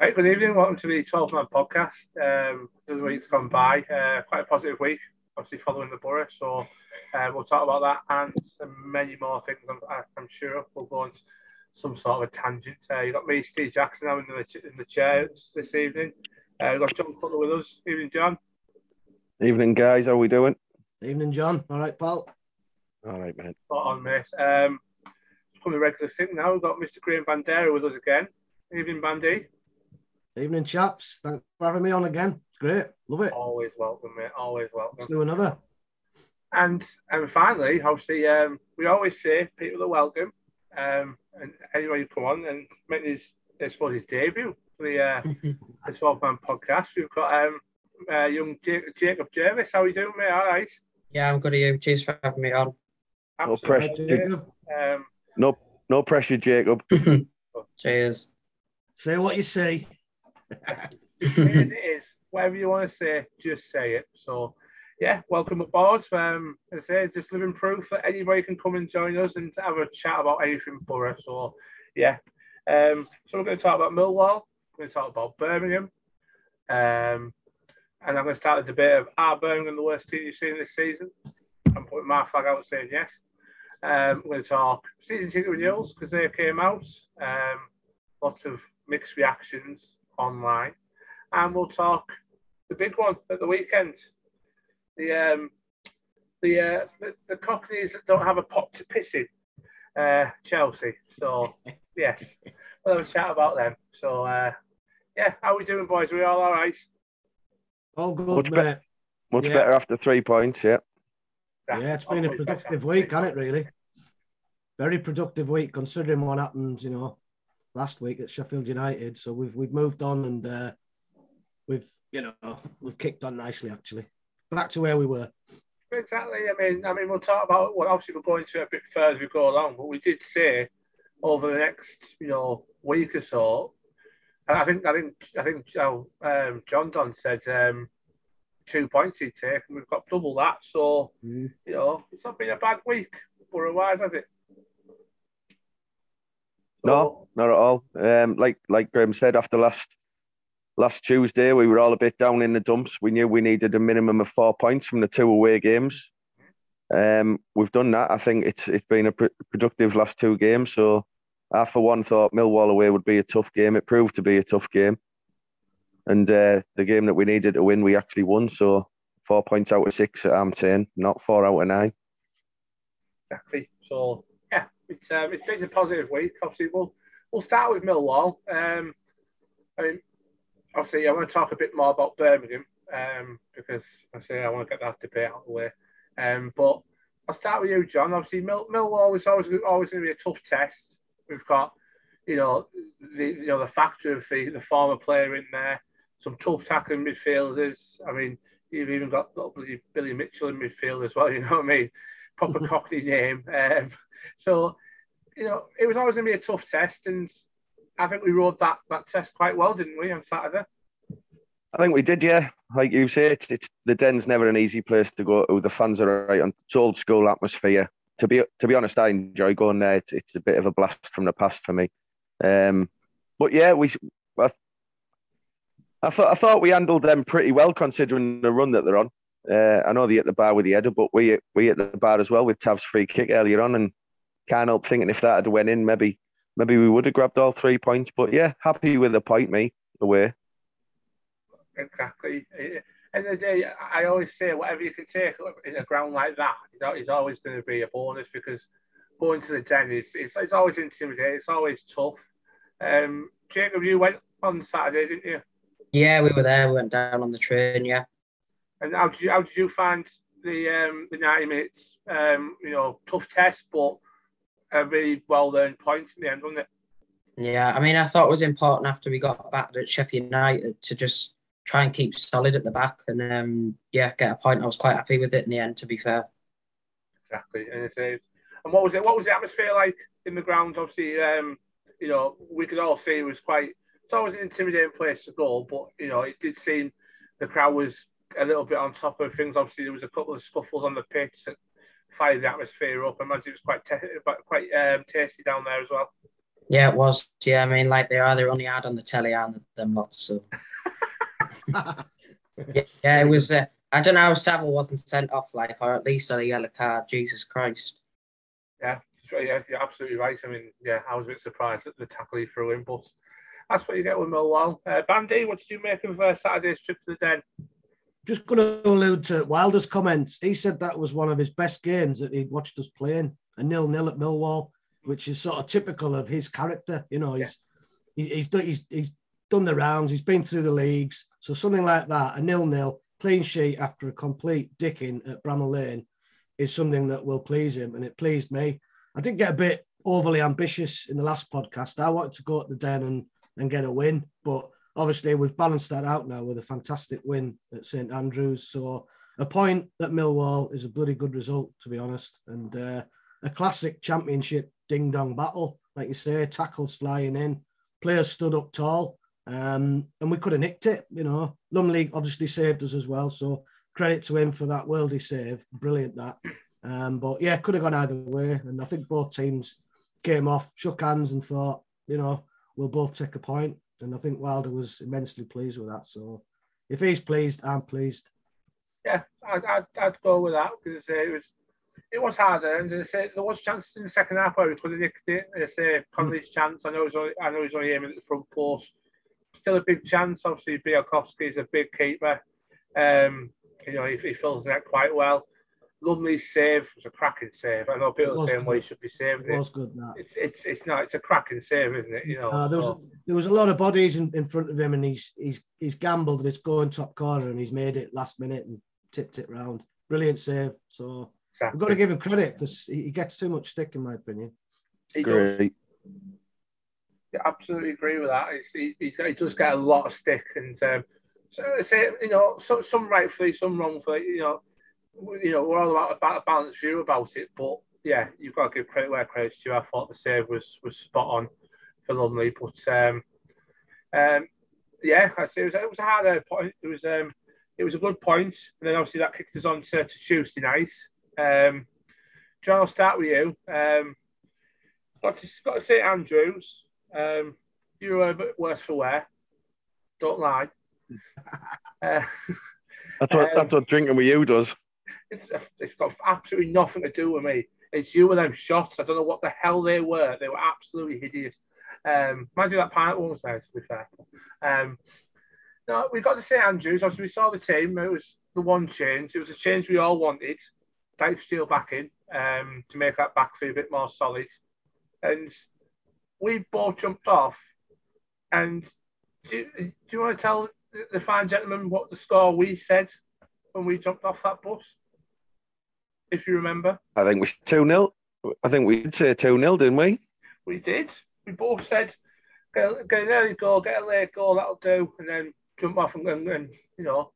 Right, good evening. Welcome to the 12 Man podcast. Um, the week's gone by. Uh, quite a positive week, obviously following the Boro. So uh, we'll talk about that and many more things. I'm, I'm sure we'll go on some sort of a tangent. Uh, you've got me, Steve Jackson, now in the, in the chair this evening. Uh, we've got John Cutler with us. Evening, John. Evening, guys. How are we doing? Evening, John. All right, pal. All right, man. Spot on, mate. Um, it's becoming a regular thing now. We've got Mr. Graham Bandera with us again. Evening, Bandy. Evening, chaps. Thanks for having me on again. Great. Love it. Always welcome, mate. Always welcome. Let's do another. And and finally, obviously, um, we always say people are welcome. Um, and anyway, you come on and make his, I suppose, his debut for the uh, the 12 man podcast. We've got um, uh, young J- Jacob Jervis. How are you doing, mate? All right. Yeah, I'm good at you. Cheers for having me on. No pressure, Jacob. Um, No, no pressure, Jacob. Cheers. Say what you say. It is, it is. Whatever you want to say, just say it. So, yeah, welcome aboard. Um, as I say, just living proof that anybody can come and join us and have a chat about anything Boro. So, yeah. Um, so we're going to talk about Millwall. We're going to talk about Birmingham. Um, and I'm going to start the debate of are Birmingham the worst team you've seen this season? I'm putting my flag out saying yes. Um, we're going to talk season ticket renewals because they came out. Um, lots of mixed reactions online, and we'll talk the big one at the weekend. The um, the, uh, the the Cockneys that don't have a pot to piss in, uh, Chelsea. So yes, we'll have a chat about them. So uh, yeah, how we doing, boys? Are we all all right? All good, Much mate. better. Much Yeah. better after three points, yeah. Yeah, it's been a productive week, hasn't it, really? Very productive week considering what happened, you know, last week at Sheffield United. So we've we've moved on and uh, we've, you know, we've kicked on nicely actually. Back to where we were. Exactly. I mean, I mean, we'll talk about. Well, obviously, we're going to a bit further as we go along, but we did say over the next, you know, week or so. I think, I think, I think, oh, um, John Don said um, two points he'd take, and we've got double that. So, Mm. you know, it's not been a bad week, Boro-wise, has it? No, not at all. Um, like like Graham said, after last last Tuesday, we were all a bit down in the dumps. We knew we needed a minimum of four points from the two away games. Um, we've done that. I think it's it's been a pr- productive last two games. So I, for one, thought Millwall away would be a tough game. It proved to be a tough game, and uh, the game that we needed to win, we actually won. So four points out of six. I'm saying, not four out of nine. Exactly. So it's um, it's been a positive week. Obviously, we'll we'll start with Millwall. Um, I mean, obviously, I want to talk a bit more about Birmingham um, because I say I want to get that debate out of the way. Um, but I'll start with you, John. Obviously, Mill, Millwall is always always going to be a tough test. We've got, you know, the you know the factor of the, the former player in there, some tough tackling midfielders. I mean, you've even got bloody Billy Mitchell in midfield as well. You know what I mean? Proper Cockney name. Um, so, you know, it was always going to be a tough test, and I think we rode that that test quite well, didn't we, on Saturday? I think we did, yeah. Like you say, it's, it's the den's never an easy place to go to. The fans are right on. It's old school atmosphere. To be to be honest, I enjoy going there. It's, it's a bit of a blast from the past for me. Um, but yeah, we. I, I thought I thought we handled them pretty well considering the run that they're on. Uh, I know they hit the bar with the header, but we we hit the bar as well with Tav's free kick earlier on, and can't help thinking if that had went in, maybe maybe we would have grabbed all three points. But yeah, happy with the point, me away. Exactly. End of the day, I always say whatever you can take in a ground like that is always going to be a bonus because going to the den is it's, it's always intimidating. It's always tough. Um, Jacob, you went on Saturday, didn't you? Yeah, we were there. We went down on the train. Yeah. And how did you how did you find the um, the ninety minutes? Um, you know, tough test, but a really well earned point in the end, wasn't it? Yeah. I mean, I thought it was important after we got back at Sheffield United to just try and keep solid at the back and um, yeah, get a point. I was quite happy with it in the end. To be fair. Exactly. And it's a, and what was it? What was the atmosphere like in the ground? Obviously, um, you know, we could all see it was quite. It's always an intimidating place to go, but you know, it did seem the crowd was a little bit on top of things. Obviously, there was a couple of scuffles on the pitch that fired the atmosphere up. I imagine it was quite te- quite um, tasty down there as well. Yeah, it was. Yeah, I mean, like they are. They're only had on the telly and them lots. So yeah, yeah, it was. Uh, I don't know how Saville wasn't sent off, like, or at least on a yellow card. Jesus Christ. Yeah, yeah, you're absolutely right. I mean, yeah, I was a bit surprised at the tackle he threw in, but that's what you get with Millwall. Uh, Bandy, what did you make of uh, Saturday's trip to the Den? Just going to allude to Wilder's comments. He said that was one of his best games that he'd watched us playing, a nil-nil at Millwall, which is sort of typical of his character. You know, he's yeah. he's, he's, he's, he's done the rounds, he's been through the leagues. So something like that, a nil-nil, clean sheet after a complete dicking at Bramall Lane is something that will please him, and it pleased me. I did get a bit overly ambitious in the last podcast. I wanted to go at the den and, and get a win, but obviously we've balanced that out now with a fantastic win at St Andrews. So a point at Millwall is a bloody good result, to be honest, and uh, a classic championship ding dong battle, like you say, tackles flying in, players stood up tall, um, and we could have nicked it. You know, Lumley obviously saved us as well, so credit to him for that worldy save, brilliant that. Um, but yeah, could have gone either way, and I think both teams came off, shook hands, and thought, you know, we'll both take a point. And I think Wilder was immensely pleased with that. So if he's pleased, I'm pleased. Yeah, I'd, I'd, I'd go with that because uh, it was it was harder, and say there was chances in the second half where we could have nicked it. They say Connolly's mm. chance. I know he's only, I know he's only aiming at the front post. Still a big chance. Obviously, Bialkowski is a big keeper. Um, you know, he, he fills the net quite well. Lumley's save was a cracking save. I know people are saying, "Well, he should be saving it." Was good that. It's it's it's not. It's a cracking save, isn't it? You know. Uh, there was so. there was a lot of bodies in, in front of him, and he's he's he's gambled that it's going top corner, and he's made it last minute and tipped it round. Brilliant save. So exactly. we've got to give him credit because he gets too much stick, in my opinion. He Great. Does. Yeah, absolutely agree with that. He, he's got, he does get a lot of stick, and um, so say you know, so, some rightfully, some wrongfully. You know, you know, we're all about, about a balanced view about it, but yeah, you've got to give credit where credit's due. I thought the save was was spot on for Lumley, but um, um, yeah, I say it was, it was a hard point. It was um, it was a good point, and then obviously that kicked us on to, to Tuesday night. Um, John, I'll start with you. Um, got to got to St Andrews. Um, you were a bit worse for wear. Don't lie. uh, that's what um, that's what drinking with you does. It's it's got absolutely nothing to do with me. It's you and them shots. I don't know what the hell they were. They were absolutely hideous. Um, that one was there. To be fair, um, no, we got to St Andrews. Obviously, we saw the team. It was the one change. It was a change we all wanted. Dijksteel back in um, to make that back a bit more solid, and we both jumped off. And do, do you want to tell the fine gentleman what the score we said when we jumped off that bus? If you remember. I think we 2 0. I think we did say 2 0, didn't we? We did. We both said, get, get an early goal, get a late goal, that'll do, and then jump off and, and, and you know,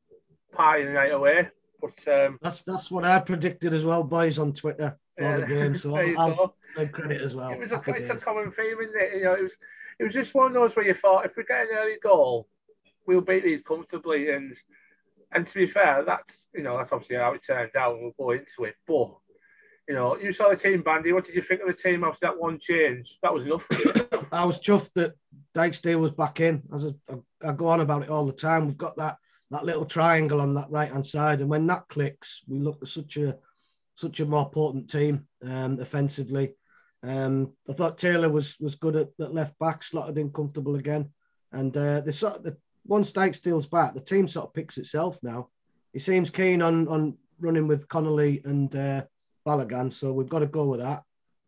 pie the night away. But um, that's that's what I predicted as well, boys, on Twitter for yeah, the game. So I'll, give credit as well. It was a, it's a common theme, isn't it? You know, it was it was just one of those where you thought if we get an early goal, we'll beat these comfortably. And and to be fair, that's you know that's obviously how it turned out. We'll go into it, but you know, you saw the team, Bandy. What did you think of the team after that one change? That was enough. I was chuffed that Dijksteel was back in. As I, I, go on about it all the time, we've got that that little triangle on that right hand side, and when that clicks, we look at such a such a more potent team um, offensively. Um, I thought Taylor was was good at, at left back, slotted in comfortable again, and uh, the sort of the once steals back, the team sort of picks itself now. He seems keen on on running with Connolly and uh, Balogun, so we've got to go with that.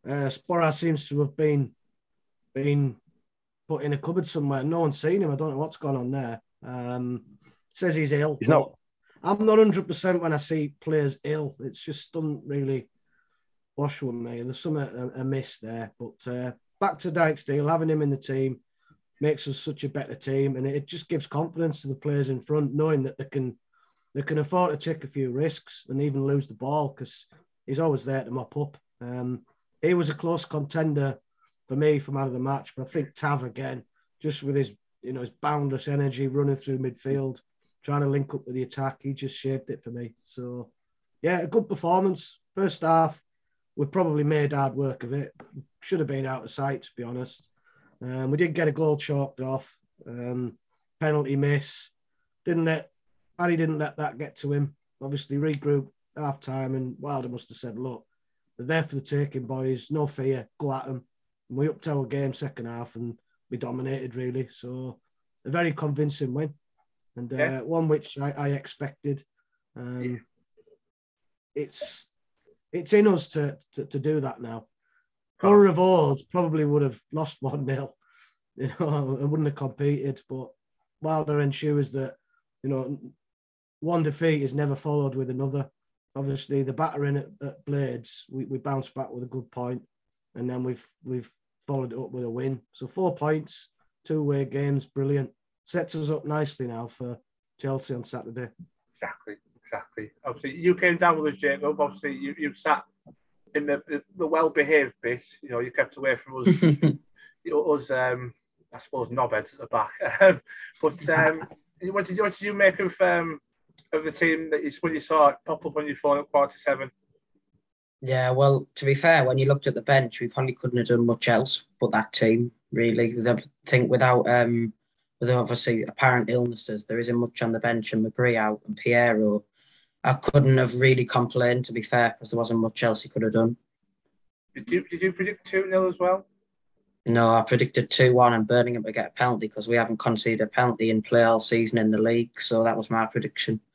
Uh, Sporar seems to have been been put in a cupboard somewhere. No one's seen him. I don't know what's gone on there. Um, says he's ill. He's not. I'm not hundred percent when I see players ill. It's just doesn't really wash with me. There's some amiss there. But uh, back to Dijksteel, having him in the team makes us such a better team, and it just gives confidence to the players in front, knowing that they can they can afford to take a few risks and even lose the ball because he's always there to mop up. Um, he was a close contender for me from out of the match, but I think Tav again, just with his you know his boundless energy running through midfield, trying to link up with the attack, he just shaped it for me. So yeah, a good performance. First half, we probably made hard work of it. Should have been out of sight, to be honest. Um, we did get a goal chalked off, um, penalty miss. Didn't let Harry didn't let that get to him. Obviously, regrouped half time, and Wilder must have said, "Look, they're there for the taking, boys. No fear. Go at them." And we upped our game second half, and we dominated really. So a very convincing win, and uh, Yeah. one which I, I expected. Um, Yeah. It's it's in us to, to to do that now. Boro of Old probably would have lost one 0 you know, and wouldn't have competed. But Wilder ensures that you know one defeat is never followed with another. Obviously, the battering at, at Blades, we, we bounced back with a good point, and then we've we've followed it up with a win. So four points, two away games, brilliant. Sets us up nicely now for Chelsea on Saturday. Exactly, exactly. Obviously, you came down with us, Jacob. Obviously, you, you sat in the, the, the well-behaved bit. You know, you kept away from us, you know, us um, I suppose, knobheads at the back. Um, but um, what, did you, what did you make of um, of the team that you, when you saw it pop up on your phone at quarter seven? Yeah, well, to be fair, when you looked at the bench, we probably couldn't have done much else but that team, really. I think without um with obviously apparent illnesses, there isn't much on the bench and McGree out and Piero. I couldn't have really complained, to be fair, because there wasn't much else he could have done. Did you did you predict two 0 as well? No, I predicted 2 1 and Birmingham to get a penalty because we haven't conceded a penalty in play all season in the league. So that was my prediction.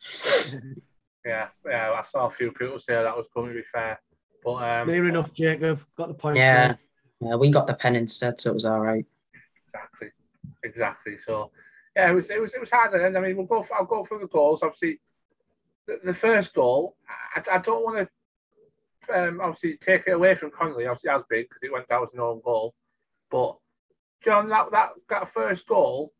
Yeah, yeah. I saw a few people say that was going to be fair, but um, Near enough, Jacob. Got the point. Yeah. Yeah, we got the pen instead, so it was all right. Exactly, exactly. So yeah, it was it was it was hard. And I mean, we'll go. For, I'll go through the goals. Obviously, the, first goal. I, I don't want to um, obviously take it away from Connolly. Obviously, as big because it went down as an own goal. But John, that that that first goal.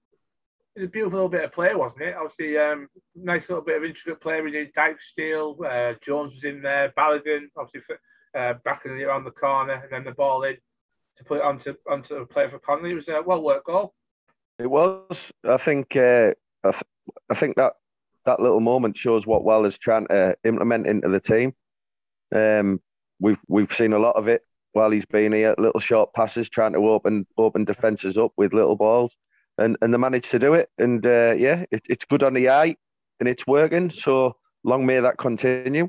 It was a beautiful little bit of play, wasn't it? Obviously, um, nice little bit of intricate play. We did Dijksteel, uh, Jones was in there, Balogun, obviously uh, backing it around the corner, and then the ball in to put it onto onto the play for Connolly. It was a well worked goal. It was. I think. Uh, I, th- I think that that little moment shows what Well is trying to implement into the team. Um, we've we've seen a lot of it while he's been here. Little short passes, trying to open open defenses up with little balls, and and they managed to do it. And uh, yeah, it, it's good on the eye, and it's working. So long may that continue.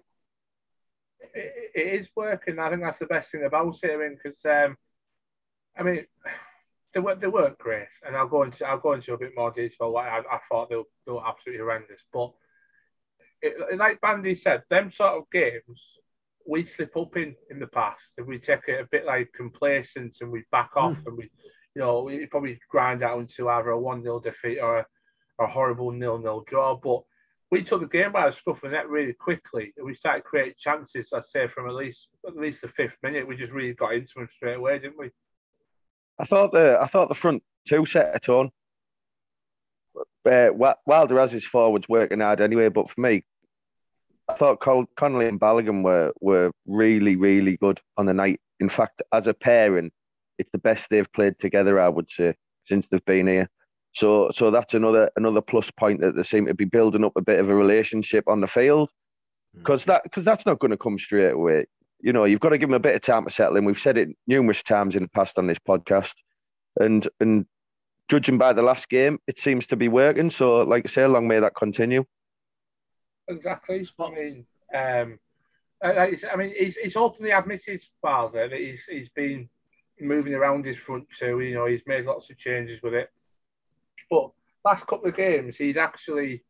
It, it is working. I think that's the best thing about it. Because um, I mean, they were they weren't great, and I'll go into I'll go into a bit more detail. Why I, I thought they were, they were absolutely horrendous, but it, like Bandy said, them sort of games we slip up in in the past, and we take it a bit like complacent, and we back off, mm. and we, you know, we probably grind out into either a one 0 defeat or a, a horrible nil nil draw, but. We took the game by the scruff of the neck really quickly, and we started creating chances. I'd say from at least at least the fifth minute, we just really got into them straight away, didn't we? I thought the I thought the front two set a tone. Uh, Wilder has his forwards working hard anyway, but for me, I thought Connolly and Balogun were were really really good on the night. In fact, as a pairing, it's the best they've played together. I would say since they've been here. So so that's another another plus point that they seem to be building up a bit of a relationship on the field. Because that because that's not going to come straight away. You know, you've got to give them a bit of time to settle in. We've said it numerous times in the past on this podcast, and and judging by the last game, it seems to be working. So, like I say, long may that continue. Exactly. Spot- I mean, um, like you said, I mean, he's, he's openly admitted, father, that he's he's been moving around his front two. You know, he's made lots of changes with it. But last couple of games, he's actually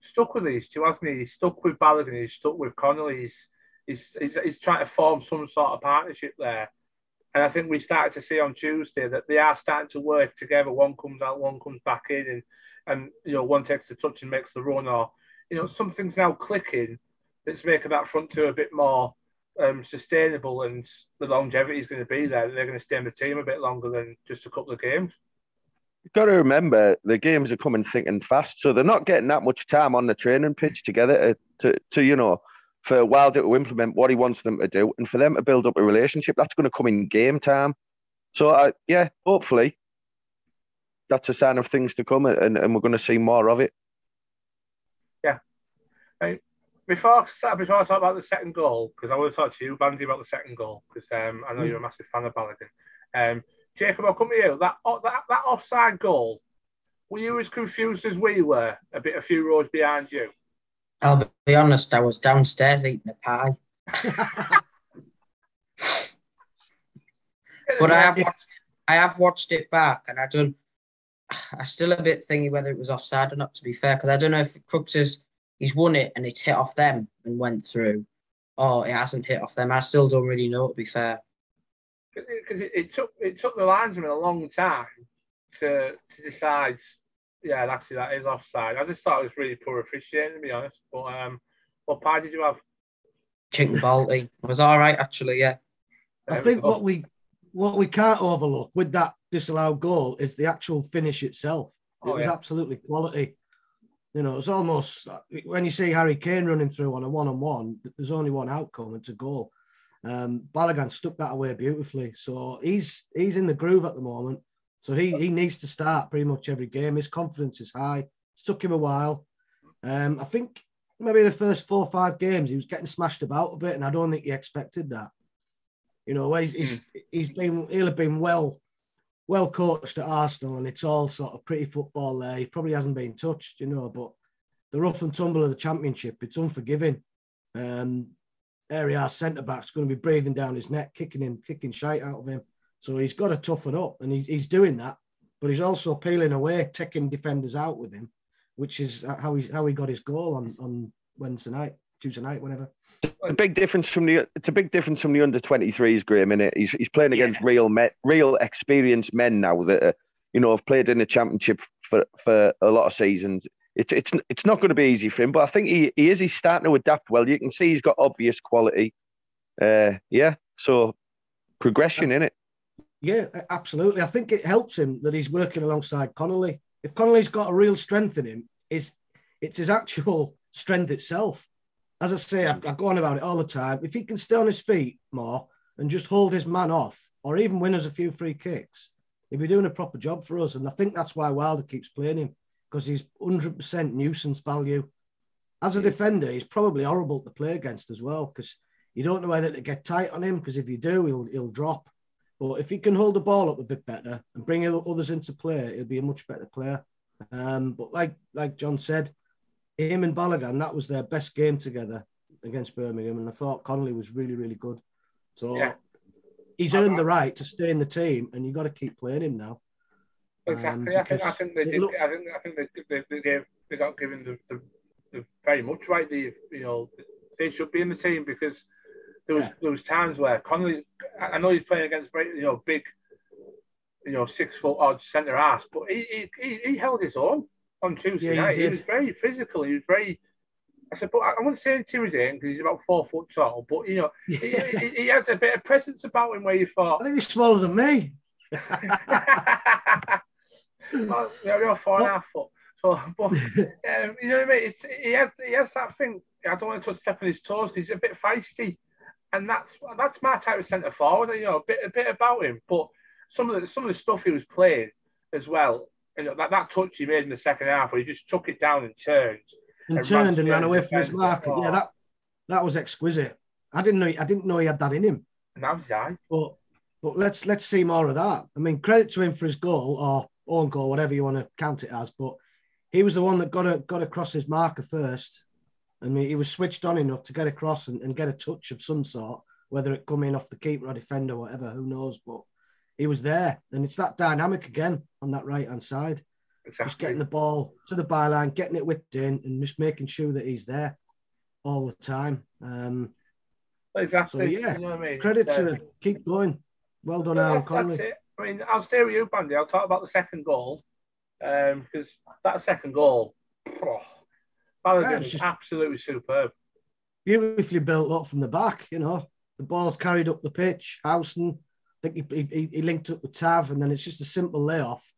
stuck with these two, hasn't he? He's stuck with Balogun. He's stuck with Connolly. He's, he's, he's, he's trying to form some sort of partnership there. And I think we started to see on Tuesday that they are starting to work together. One comes out, one comes back in, and and you know one takes the touch and makes the run, or you know something's now clicking that's making that front two a bit more um, sustainable, and the longevity is going to be there. They're going to stay in the team a bit longer than just a couple of games. You've got to remember the games are coming thick and fast, so they're not getting that much time on the training pitch together to, to, to you know for Wilder to implement what he wants them to do, and for them to build up a relationship. That's going to come in game time. So uh, yeah, hopefully that's a sign of things to come, and, and we're going to see more of it. Yeah. Before I before I talk about the second goal, because I want to talk to you, Bandy, about the second goal, because um, I know you're a massive fan of Balogun. Um, Jacob, I'll come to you. That, that, that offside goal, were you as confused as we were, a bit a few rows behind you? I'll be honest, I was downstairs eating a pie. but I have watched it, I have watched it back, and I don't. I still a bit thingy whether it was offside or not. To be fair, because I don't know if Crooks is he's won it and it's hit off them and went through, or it hasn't hit off them. I still don't really know. To be fair, because it, it, took it took the linesman a long time to to decide. Yeah, actually, that is offside. I just thought it was really poor officiating, to be honest. But um, what pie did you have? Chicken Balti was all right, actually. Yeah. I think what we what we can't overlook with that disallowed goal is the actual finish itself. It oh, was yeah. absolutely quality. You know, it's almost when you see Harry Kane running through on a one on one, there's only one outcome, it's a goal. Um, Balogun stuck that away beautifully. So he's he's in the groove at the moment. So he, he needs to start pretty much every game. His confidence is high. It took him a while. Um, I think maybe the first four or five games he was getting smashed about a bit, and I don't think he expected that. You know, he's, he's, mm. he's been he'll have been well well coached at Arsenal, and it's all sort of pretty football there. He probably hasn't been touched, you know, but the rough and tumble of the championship, it's unforgiving. Um, area centre back's going to be breathing down his neck, kicking him, kicking shite out of him. So he's got to toughen up, and he's, he's doing that. But he's also peeling away, taking defenders out with him, which is how he how he got his goal on on Wednesday night. Tuesday night, whatever. A big difference from the it's a big difference from the under 23s, Graham. In it, he's he's playing against yeah. real men, real experienced men now that uh, you know have played in the championship for for a lot of seasons. It's it's it's not going to be easy for him, but I think he, he is. He's starting to adapt well. You can see he's got obvious quality. Uh, yeah, so progression in it. Yeah, absolutely. I think it helps him that he's working alongside Connolly. If Connolly's got a real strength in him, is it's his actual strength itself as I say, I've, I go on about it all the time. If he can stay on his feet more and just hold his man off, or even win us a few free kicks, he'll be doing a proper job for us. And I think that's why Wilder keeps playing him because he's 100% nuisance value. As a defender, he's probably horrible to play against as well because you don't know whether to get tight on him because if you do, he'll, he'll drop. But if he can hold the ball up a bit better and bring others into play, he'll be a much better player. Um, but like like John said, him and Balogun, that was their best game together against Birmingham, and I thought Connolly was really, really good. So yeah. he's earned the right to stay in the team, and you've got to keep playing him now. Exactly. Um, I think I think they did. Look, I think I think they they, they, they got given the, the, the, very much right. The you know they should be in the team because there was yeah. there was times where Connolly. I know he's playing against you know big, you know six foot odd centre ass, but he, he he held his own on Tuesday yeah, night. He, he, was very physical. He was very. I said, but I wouldn't say intimidating because he's about four foot tall, but you know, yeah. he, he, he, had a bit of presence about him where you thought. I think he's smaller than me. well, yeah, you're four and a half foot. So, but um, you know what I mean? It's, he has he has that thing. I don't want to step on his toes because he's a bit feisty, and that's that's my type of centre forward. You know, a bit a bit about him, but some of the some of the stuff he was playing as well you know, that, that touch he made in the second half where he just took it down and turned. And, and turned and ran away from his marker. Yeah, that that was exquisite. I didn't know I didn't know he had that in him. And that was that. But but let's let's see more of that. I mean, credit to him for his goal or own goal, whatever you want to count it as. But he was the one that got a, got across his marker first. I mean, he was switched on enough to get across and, and get a touch of some sort, whether it come in off the keeper or defender, or whatever, who knows. But he was there. And it's that dynamic again on that right hand side. Exactly. Just getting the ball to the byline, getting it whipped in, and just making sure that he's there all the time. Um, exactly. So, yeah, you know I mean? credit to him. Keep going. Well done, Aaron Connolly. I mean, I'll stay with you, Bandy. I'll talk about the second goal um, because that second goal, Balogun is absolutely superb. Beautifully built up from the back, you know. The ball's carried up the pitch. Howson think he, he, he linked up with Tav, and then it's just a simple layoff,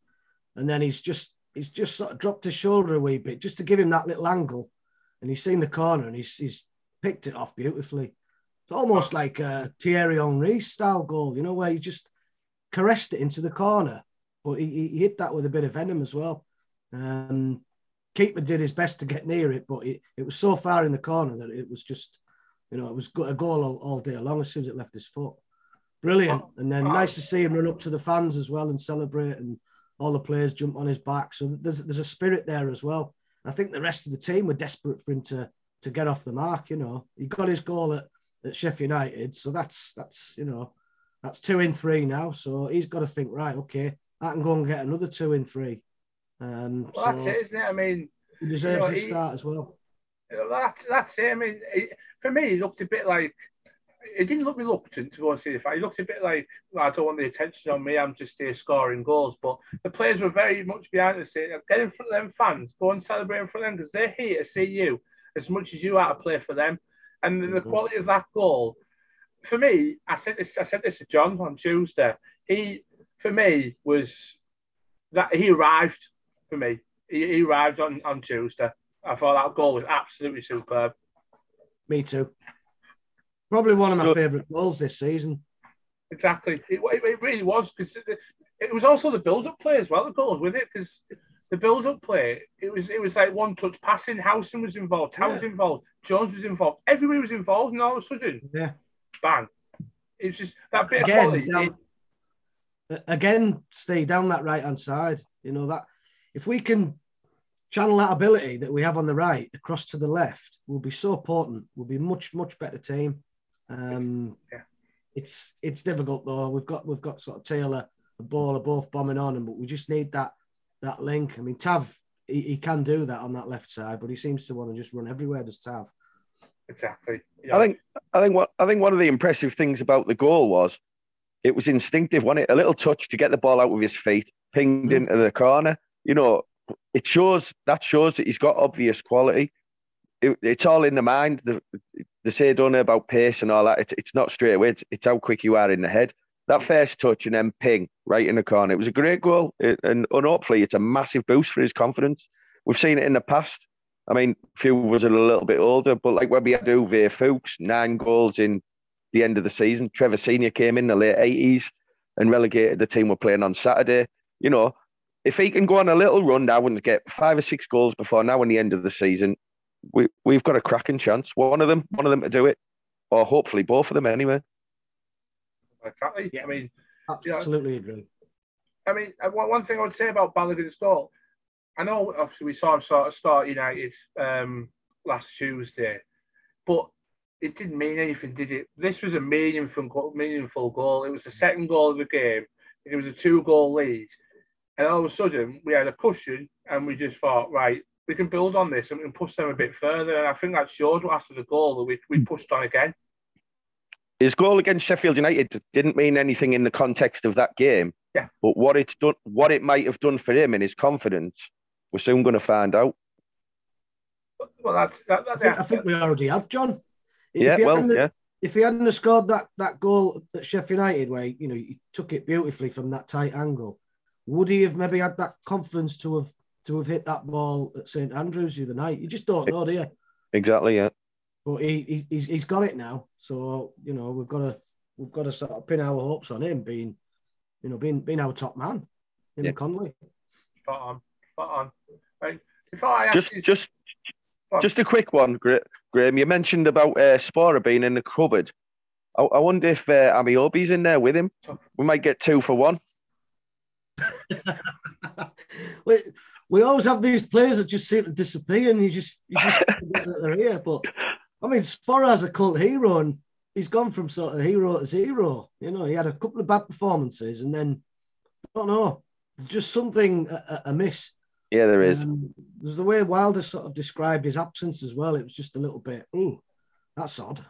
and then he's just he's just sort of dropped his shoulder a wee bit just to give him that little angle, and he's seen the corner and he's he's picked it off beautifully. It's almost like a Thierry Henry style goal, you know, where he just caressed it into the corner, but he, he hit that with a bit of venom as well. Um, keeper did his best to get near it, but it, it was so far in the corner that it was just, you know, it was a goal all, all day long as soon as it left his foot. brilliant. Oh, and then nice to see him run up to the fans as well and celebrate, and all the players jump on his back. So there's there's a spirit there as well. I think the rest of the team were desperate for him to to get off the mark. You know, he got his goal at, at Sheffield United, so that's that's you know that's two in three now. So he's got to think right. Okay, I can go and get another two in three. Um, well, so that's it, isn't it? I mean, he deserves you know, a start as well. That's that's it. I mean, it, for me, he looked a bit like it didn't look reluctant to go and see the fight. He looked a bit like well, I don't want the attention on me. I'm just here scoring goals. But the players were very much behind the scene. Get in front of them fans. Go and celebrate in front of them because they're here to see you as much as you are to play for them. And the mm-hmm. quality of that goal, for me, I said this. I said this to John on Tuesday. He, for me, was that he arrived for me. He, he arrived on on Tuesday. I thought that goal was absolutely superb. Me too. Probably one of my favourite goals this season. Exactly. It, it really was because it, it, was also the build-up play as well. The goals with it because the build-up play it was it was like one touch passing. Howson was involved. Howe was involved. Jones was involved. Everybody was involved, and all of a sudden, yeah, bang! It's just that bit again, of quality. Down, it, again, stay down that right hand side. You know that if we can channel that ability that we have on the right across to the left, we'll be so potent. We'll be much much better team. Um, yeah. It's it's difficult though. We've got we've got sort of Taylor and Bola are both bombing on him, but we just need that that link. I mean, Tav he, he can do that on that left side, but he seems to want to just run everywhere. Does Tav? Exactly. Yeah. I think I think what I think one of the impressive things about the goal was it was instinctive, wasn't it? A little touch to get the ball out with his feet, pinged mm. into the corner. You know, it shows that shows that he's got obvious quality. It, it's all in the mind. The, they say don't know about pace and all that. It's, it's not straight away. It's, it's how quick you are in the head. That first touch and then ping right in the corner. It was a great goal, it, and, and hopefully it's a massive boost for his confidence. We've seen it in the past. I mean, few was a little bit older, but like when we had Uwe Fuchs, nine goals in the end of the season. Trevor Senior came in the late eighties and relegated the team we're playing on Saturday. You know, if he can go on a little run now and get five or six goals before now in the end of the season, we we've got a cracking chance. One of them, one of them to do it, or hopefully both of them anyway. Exactly. Yeah. I mean, absolutely you know, agree. I mean, uh, one thing I would say about Balogun's goal, I know obviously we saw him sort of start United um, last Tuesday, but it didn't mean anything, did it? This was a meaningful, meaningful goal. It was the second goal of the game. It was a two-goal lead, and all of a sudden we had a cushion, and we just thought, right, we can build on this and we can push them a bit further. And I think that showed after the goal that we, we hmm. pushed on again. His goal against Sheffield United didn't mean anything in the context of that game. Yeah. But what it's done, what it might have done for him and his confidence, we're soon going to find out. Well, that's that, that's. I think, I think we already have, John. If yeah. Well, yeah. If he hadn't scored that that goal at Sheffield United, where you know he took it beautifully from that tight angle, would he have maybe had that confidence to have to have hit that ball at St Andrews the other night. You just don't know, do you? Exactly, yeah. But he, he he's, he's got it now, so you know we've got to we've got to sort of pin our hopes on him being, you know, being being our top man, in yeah. Connolly. Spot on, spot on. Right. Before I just you... just just a quick one, Graham. You mentioned about uh, Sporar being in the cupboard. I, I wonder if uh, Ameobi's in there with him. We might get two for one. Wait, we always have these players that just seem to disappear, and you just you just forget that they're here. But I mean, Sporar's a cult hero, and he's gone from sort of hero to zero. You know, he had a couple of bad performances, and then I don't know, there's just something amiss. Yeah, there is. Um, there's the way Wilder sort of described his absence as well. It was just a little bit, oh, that's odd.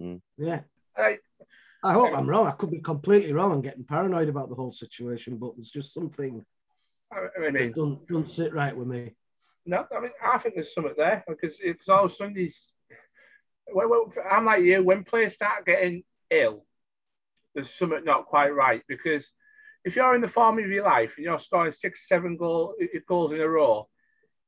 Mm. Yeah. I, I hope I'm wrong. I could be completely wrong and getting paranoid about the whole situation, but there's just something I mean, don't don't sit right with me. No, I mean, I think there's something there because it's all Sundays. Well, well, I'm like you. When players start getting ill, there's something not quite right because if you're in the form of your life and you're scoring six, seven goal, goals in a row,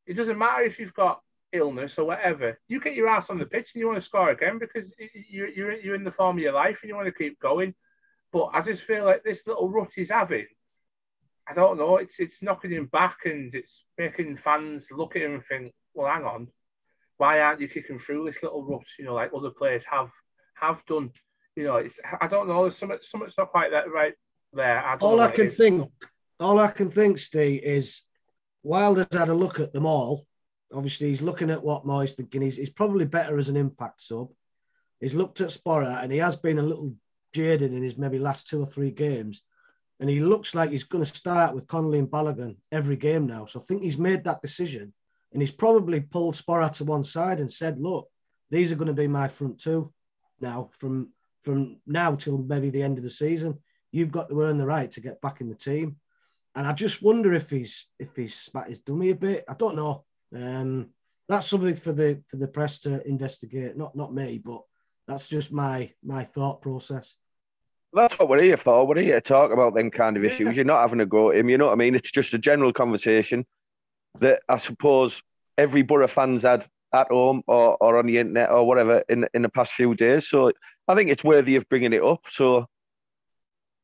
it doesn't matter if you've got illness or whatever. You get your ass on the pitch and you want to score again because you, you're, you're in the form of your life and you want to keep going. But I just feel like this little rut he's having I don't know. It's it's knocking him back and it's making fans look at him and think, well, hang on, why aren't you kicking through this little rut? You know, like other players have have done. you know, it's I don't know. There's something, something's not quite that right there. I all I can think, all I can think, Steve, is Wilder's had a look at them all. Obviously, he's looking at what Moyes thinking. He's, he's probably better as an impact sub. He's looked at Sporar and he has been a little jaded in his maybe last two or three games. And he looks like he's going to start with Connolly and Balogun every game now. So I think he's made that decision. And he's probably pulled Sporar to one side and said, look, these are going to be my front two now from from now till maybe the end of the season. You've got to earn the right to get back in the team. And I just wonder if he's if he's spat his dummy a bit. I don't know. Um, that's something for the for the press to investigate. Not not me, but that's just my my thought process. That's what we're here for. We're here to talk about them kind of issues. Yeah. You're not having a go at him. You know what I mean? It's just a general conversation that I suppose every Boro fans had at home or, or on the internet or whatever in in the past few days. So I think it's worthy of bringing it up. So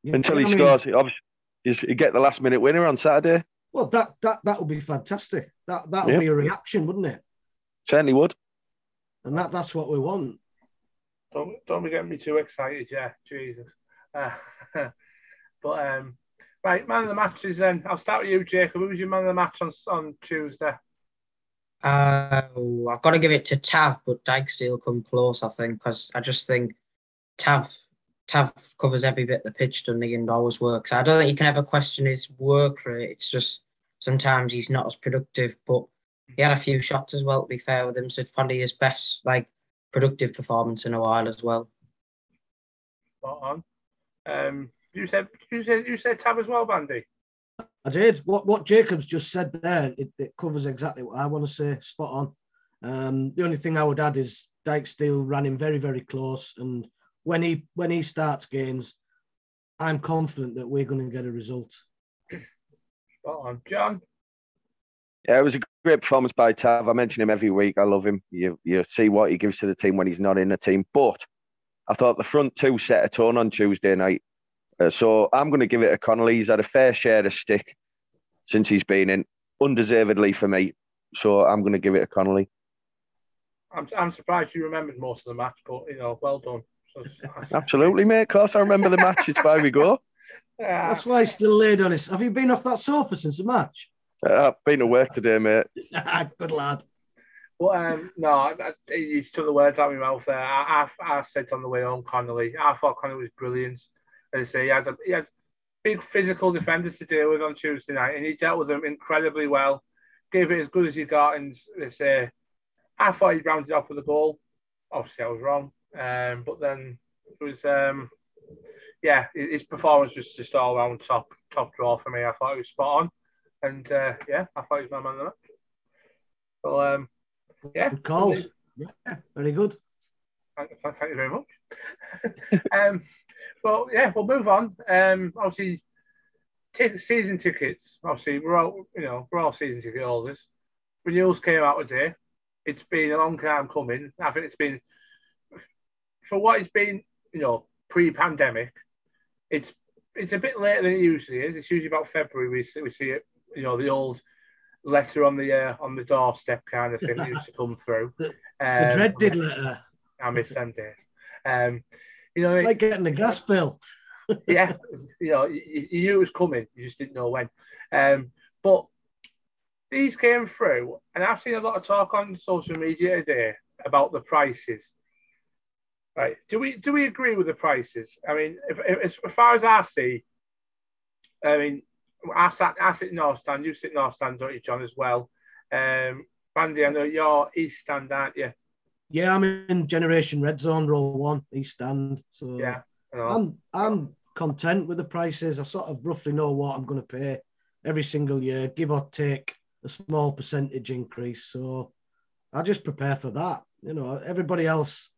yeah, until he I scores, mean, obviously, you get the last minute winner on Saturday. Well, that that that would be fantastic. That that would yeah. be a reaction, wouldn't it? Certainly would. And that that's what we want. Don't don't be getting me too excited, yeah. Jesus. Uh, but um, right, man of the matches. Then I'll start with you, Jacob. Who was your man of the match on on Tuesday? Uh, I've got to give it to Tav, but Dijksteel come close, I think, because I just think Tav Tav covers every bit the pitch, doesn't he, and always works. I don't think you can ever question his work rate. It's just sometimes he's not as productive, but he had a few shots as well, to be fair with him. So it's probably his best, like, productive performance in a while as well. Spot on. Um, you said you said you said Tav as well, Bandy. I did. What what Jacobs just said there, it, it covers exactly what I want to say. Spot on. Um, the only thing I would add is Dijksteel ran him very, very close. And when he when he starts games, I'm confident that we're going to get a result. Spot on. John? Yeah, it was a great performance by Tav. I mention him every week. I love him. You you see what he gives to the team when he's not in the team. But I thought the front two set a tone on Tuesday night. Uh, so I'm going to give it a Connolly. He's had a fair share of stick since he's been in, undeservedly for me. So I'm going to give it a Connolly. I'm, I'm surprised you remembered most of the match, but you know, well done. So, Absolutely, mate. Of course, I remember the match. It's why we go. Yeah. That's why he's still laid on his. Have you been off that sofa since the match? Uh, I've been to work today, mate. Good lad. Well, um, no, I, I, you took the words out of my mouth there. I, I, I said on the way home, Connolly. I thought Connolly was brilliant. As I say, he had, a, he had big physical defenders to deal with on Tuesday night, and he dealt with them incredibly well. Gave it as good as he got, and they say, I thought he rounded off with a goal. Obviously, I was wrong, um, but then it was, um, yeah, his performance was just all round top top draw for me. I thought he was spot on, and uh, yeah, I thought he was my man of the match. So, um, yeah, good calls. Yeah, very good. Thank, thank you very much. um, well, yeah, we'll move on. Um, obviously, t- season tickets. Obviously, we're all you know we're all season ticket holders. Renewals came out today. It's been a long time coming. I think it's been for what it's been, you know, pre-pandemic. It's it's a bit later than it usually is. It's usually about February we see, we see it. You know, the old letter on the uh, on the doorstep kind of thing used to come through. the, um, the dreaded letter. I miss them days. Um, you know, it's like getting the gas bill. yeah, you know, you, you, knew it was coming, you just didn't know when. Um, but these came through, and I've seen a lot of talk on social media today about the prices. Right? Do we do we agree with the prices? I mean, if, if, as far as I see, I mean, I sat I sit North Stand, you sit North Stand, don't you, John, as well? Um, Bandy, I know you're East Stand, aren't you? Yeah, I'm in Generation Red Zone, row one, East Stand. So yeah, I'm I'm content with the prices. I sort of roughly know what I'm going to pay every single year, give or take a small percentage increase. So I just prepare for that. You know, everybody else,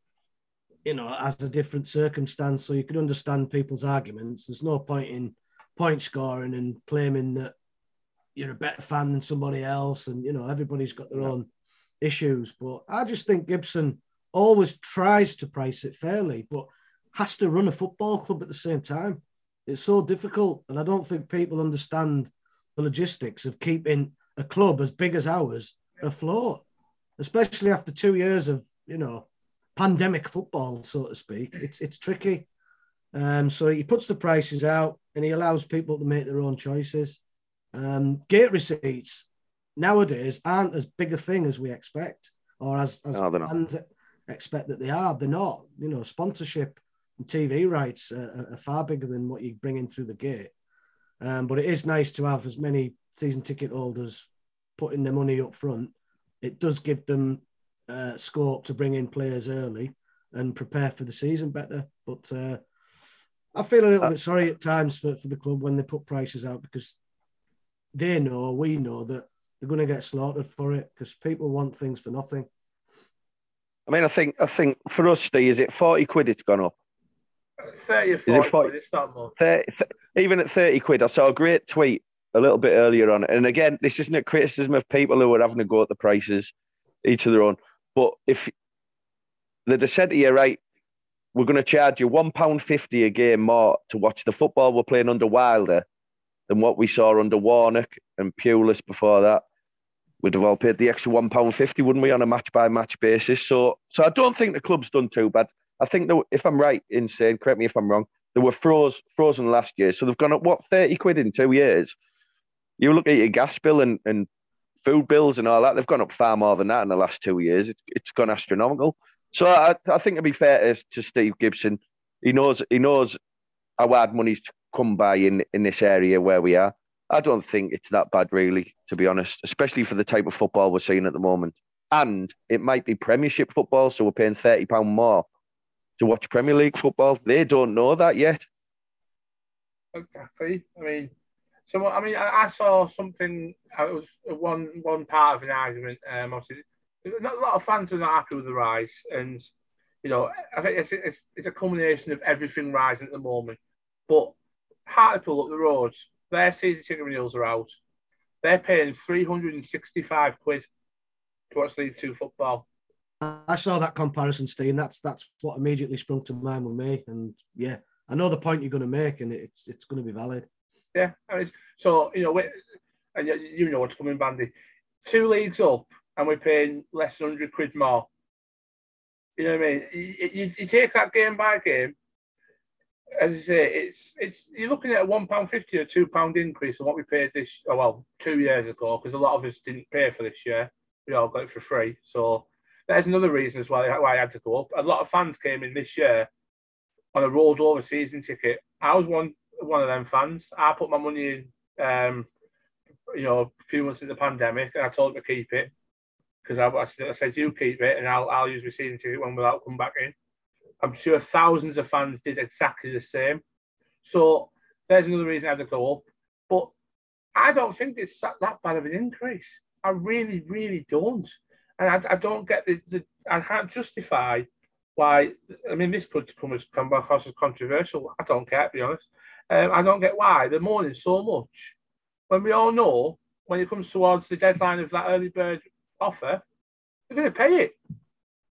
you know, has a different circumstance, so you can understand people's arguments. There's no point in point scoring and claiming that you're a better fan than somebody else, and you know, everybody's got their own issues. But I just think Gibson always tries to price it fairly, but has to run a football club at the same time. It's so difficult. And I don't think people understand the logistics of keeping a club as big as ours afloat, especially after two years of, you know, pandemic football, so to speak. It's it's tricky. Um, so he puts the prices out and he allows people to make their own choices. Um, gate receipts nowadays aren't as big a thing as we expect, or as, as no, fans expect that they are. They're not. You know, sponsorship and TV rights are, are far bigger than what you bring in through the gate. Um, but it is nice to have as many season ticket holders putting their money up front. It does give them uh, scope to bring in players early and prepare for the season better. But uh, I feel a little bit sorry at times for, for the club when they put prices out because they know, we know that they're going to get slaughtered for it because people want things for nothing. I mean, I think I think for us, Steve, is it forty quid? It's gone up. 30 or 40 is it 40, quid, it's not more. 30, even at 30 quid, I saw a great tweet a little bit earlier on. And again, this isn't a criticism of people who are having to go at the prices, each of their own. But if they'd have said to you, right, we're going to charge you £1.50 a game more to watch the football we're playing under Wilder than what we saw under Warnock and Pulis before that. We'd have all paid the extra £1.50, wouldn't we, on a match by match basis? So so I don't think the club's done too bad. I think that if I'm right in saying, correct me if I'm wrong, they were froze, frozen last year. So they've gone up, what, 30 quid in two years? You look at your gas bill and, and food bills and all that, they've gone up far more than that in the last two years. It's, it's gone astronomical. So I, I think it'd be fair to, to Steve Gibson, he knows he knows how hard money's to come by in, in this area where we are. I don't think it's that bad, really, to be honest, especially for the type of football we're seeing at the moment. And it might be Premiership football, so we're paying thirty pound more to watch Premier League football. They don't know that yet. Exactly. I mean, so I mean, I, I saw something. Uh, it was one one part of an argument. Um, obviously, not a lot of fans are not happy with the rise, and you know, I think it's it's, it's a culmination of everything rising at the moment. But Hartlepool up the road, their season ticket renewals are out. They're paying three hundred and sixty-five quid to watch League Two football. I saw that comparison, Steve. That's that's what immediately sprung to mind with me. And yeah, I know the point you're going to make, and it's it's going to be valid. Yeah, and it's, so you know, and you know what's coming, Bandy. Two leagues up, and we're paying less than hundred quid more. You know what I mean? You, you, you, take that game by game. As I say, it's it's you're looking at a one pound fifty or two pound increase on what we paid this. Oh well, two years ago, because a lot of us didn't pay for this year. We all got it for free. So there's another reason as well why I had to go up. A lot of fans came in this year on a rolled over season ticket. I was one one of them fans. I put my money in, um, you know, a few months in the pandemic, and I told them to keep it because I, I, said you keep it, and I'll I'll use my season ticket when without come back in. I'm sure thousands of fans did exactly the same. So there's another reason I had to go up. But I don't think it's that bad of an increase. I really, really don't and I, I don't get the, the I can't justify why. I mean, this could come as come across as controversial. I don't care, to be honest. Um, I don't get why they're mourning so much when we all know when it comes towards the deadline of that early bird offer, they're going to pay it.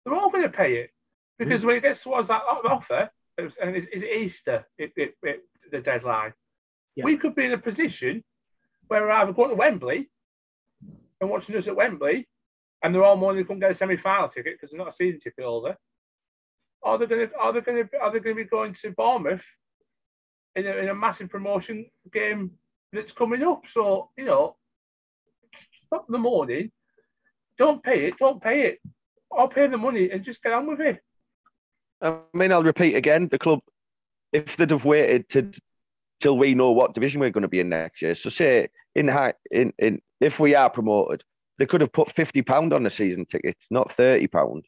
They're all going to pay it because mm. when it gets towards that offer, and it's, it's Easter, it, it, it, the deadline, yeah. we could be in a position where we're either going to Wembley and watching us at Wembley and they're all mourning they couldn't get a semi-final ticket because they're not a season ticket holder. Are they going to are they going to are they going to be going to Bournemouth in a, in a massive promotion game that's coming up? So you know, stop the morning. Don't pay it. Don't pay it. I'll pay the money and just get on with it. I mean, I'll repeat again. The club, if they'd have waited to till we know what division we're going to be in next year. So say in in in if we are promoted, they could have put fifty pound on the season tickets, not thirty pound.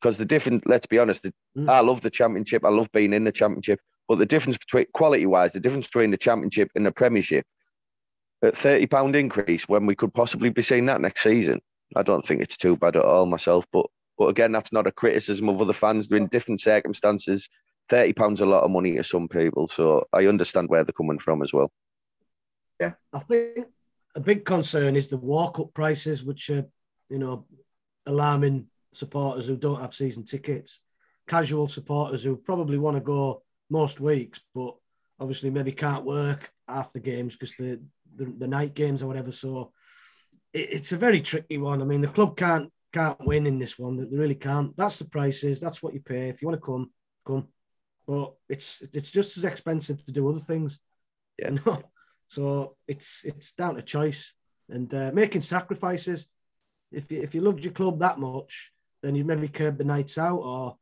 Because the difference, let's be honest, mm. I love the championship. I love being in the championship, but the difference between quality wise, the difference between the championship and the Premiership, at thirty pound increase when we could possibly be seeing that next season. I don't think it's too bad at all myself. But but again, that's not a criticism of other fans. They're in different circumstances. Thirty pounds a lot of money to some people, so I understand where they're coming from as well. Yeah, I think a big concern is the walk-up prices, which are, you know, alarming supporters who don't have season tickets, casual supporters who probably want to go most weeks, but obviously maybe can't work after games because the, the, the night games or whatever. So it, it's a very tricky one. I mean, the club can't can't win in this one. They really can't. That's the prices. That's what you pay. If you want to come, come. But it's it's just as expensive to do other things. Yeah. You know? So it's it's down to choice and uh, making sacrifices. If you, if you loved your club that much, then you'd maybe curb the nights out or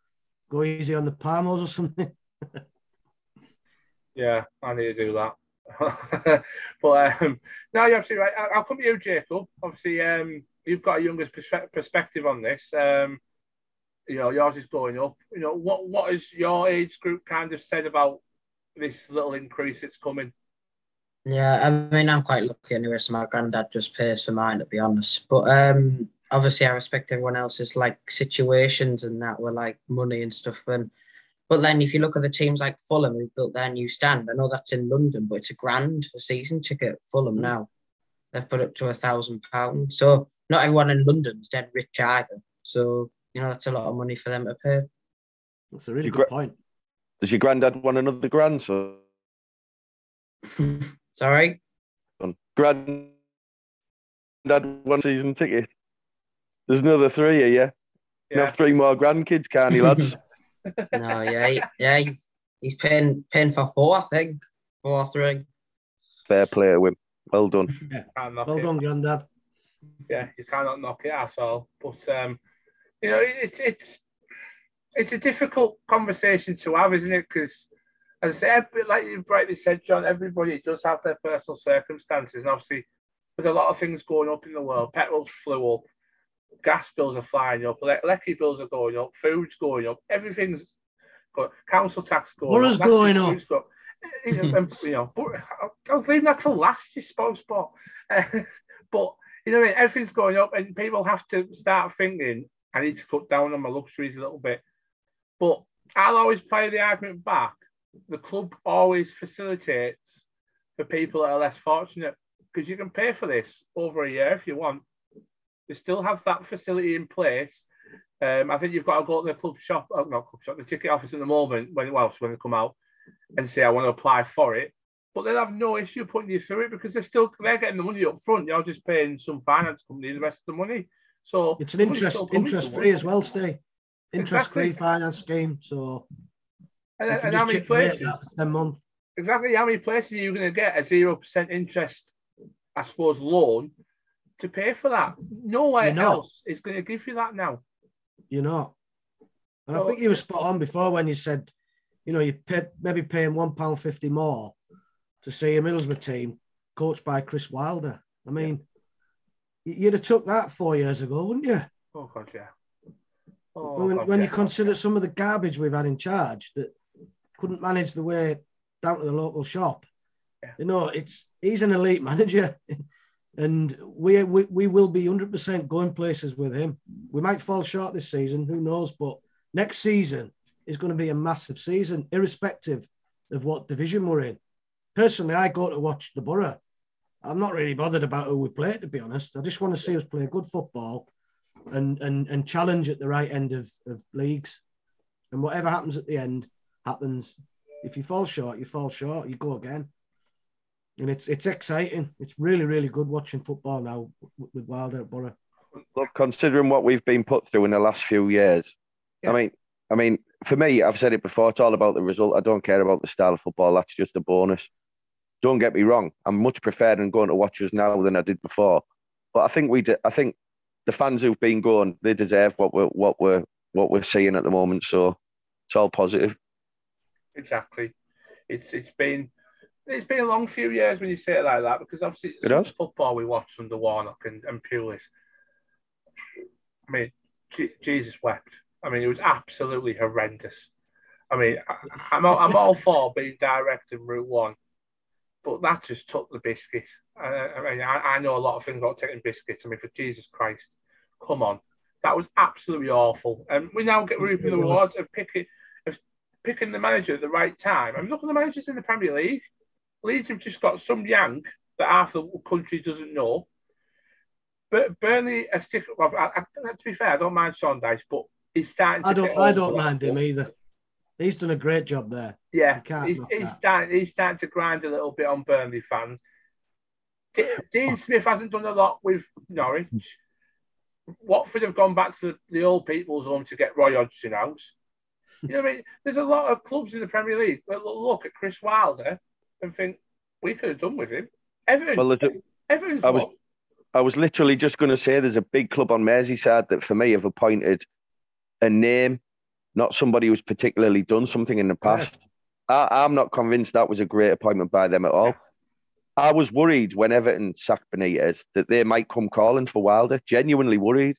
go easy on the Parmos or something. Yeah, I need to do that. but um, no, you're absolutely right. I- I'll come to you, Jacob. Obviously, um, you've got a younger perspe- perspective on this. Um, you know, yours is going up. You know, what what has your age group kind of said about this little increase that's coming? Yeah, I mean, I'm quite lucky anyway, so my granddad just pays for mine, to be honest. But um, obviously, I respect everyone else's like situations and that were like money and stuff. And but then if you look at the teams like Fulham who built their new stand, I know that's in London, but it's a grand a season ticket. Fulham mm. now, they've put up to a thousand pounds. So not everyone in London's dead rich either. So you know that's a lot of money for them to pay. That's a really You good gra- point. Does your granddad want another grandson? Sorry. Granddad one season ticket. There's another three of you. You Yeah, have three more grandkids, can't you, lads? No, yeah, he- yeah, he's he's paying paying for four, I think, four or three. Fair play to him. Well done. can't Well it. done, Grandad. yeah, you cannot knock it at all. But um, you know, it's it's it's a difficult conversation to have, isn't it? Because as I said, like you rightly said, John, everybody does have their personal circumstances, and obviously, with a lot of things going up in the world. Petrol's flew up, gas bills are flying up, ele- electric bills are going up, food's going up, everything's going, council tax going Borough's up, national going up. you know, and, you know, but I'll, leave that till last, you suppose, but, uh, but you know, what I mean? everything's going up, and people have to start thinking, I need to cut down on my luxuries a little bit. But I'll always play the argument back. The club always facilitates for people that are less fortunate because you can pay for this over a year if you want. They still have that facility in place. Um, I think you've got to go to the club shop, oh, not club shop, the ticket office at the moment when well, when they come out and say I want to apply for it. But they'll have no issue putting you through it because they're still they're getting the money up front. You're just paying some finance company the rest of the money. So It's an interest interest free as well, Steve. Interest free Exactly. finance scheme. So And, and how many chip away at places? 10 months. exactly how many places are you going to get a zero percent interest, I suppose, loan to pay for that? Nowhere else is going to give you that now. You're not. And I think you were spot on before when you said, you know, you pay, maybe paying £1.50 more to see a Middlesbrough team coached by Chris Wilder. I mean, y- you'd have took that four years ago, wouldn't you? Oh god, yeah. Oh, when God, when you consider some of the garbage we've had in charge that couldn't manage the way down to the local shop. Yeah. You know, it's he's an elite manager, and we we, we will be hundred percent going places with him. We might fall short this season, who knows? But next season is going to be a massive season, irrespective of what division we're in. Personally, I go to watch the Boro. I'm not really bothered about who we play, to be honest. I just want to see us play good football and and and challenge at the right end of, of leagues. And whatever happens at the end happens. If you fall short, you fall short. You go again. And it's it's exciting. It's really really good watching football now with, with Wilder at Boro. Look, considering what we've been put through in the last few years, Yeah. I mean, I mean, for me, I've said it before. It's all about the result. I don't care about the style of football. That's just a bonus. Don't get me wrong. I'm much preferring going to watch us now than I did before. But I think we, de- I think the fans who've been going, they deserve what we're, what we're, what we're seeing at the moment. So it's all positive. Exactly. It's it's been it's been a long few years when you say it like that because obviously It some has. football we watched under Warnock and, and Pulis. I mean, Je- Jesus wept. I mean, it was absolutely horrendous. I mean, I, I'm all, I'm all for being direct in Route One, but that just took the biscuit. I, I mean, I, I know a lot of things about taking biscuits. I mean, for Jesus Christ, come on, that was absolutely awful. And we now get reaping the rewards of picking of picking the manager at the right time. I mean, look at the managers in the Premier League. Leeds have just got some yank that half the country doesn't know. But Burnley are stick. Well, I, I, to be fair, I don't mind Sean but he's starting. To I don't I don't mind him either. He's done a great job there. Yeah, he's, he's starting. He's starting to grind a little bit on Burnley fans. D- Dean Smith hasn't done a lot with Norwich, Watford have gone back to the old people's home to get Roy Hodgson out. You know what I mean? There's a lot of clubs in the Premier League look at Chris Wilder and think we could have done with him. Everton, well, a, Everton's I was, I was literally just going to say there's a big club on Merseyside that for me have appointed a name, not somebody who's particularly done something in the past. Yeah. I, am not convinced that was a great appointment by them at all. I was worried when Everton sacked Benitez that they might come calling for Wilder. Genuinely worried.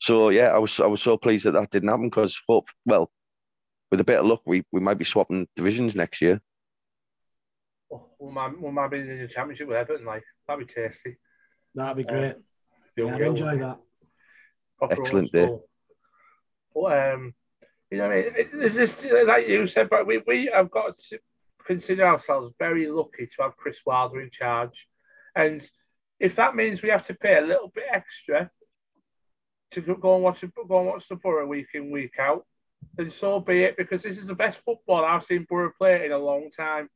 So yeah, I was I was so pleased that that didn't happen because hope well, with a bit of luck, we, we might be swapping divisions next year. Oh, we might we might be in the championship with Everton. Like that'd be tasty. That'd be great. Uh, yeah, I'd enjoy that. Excellent day. But um, you know, it's just like you said, but we we have got to consider ourselves very lucky to have Chris Wilder in charge, and if that means we have to pay a little bit extra to go and watch go and watch the Boro week in week out, then so be it. Because this is the best football I've seen Boro play in a long time,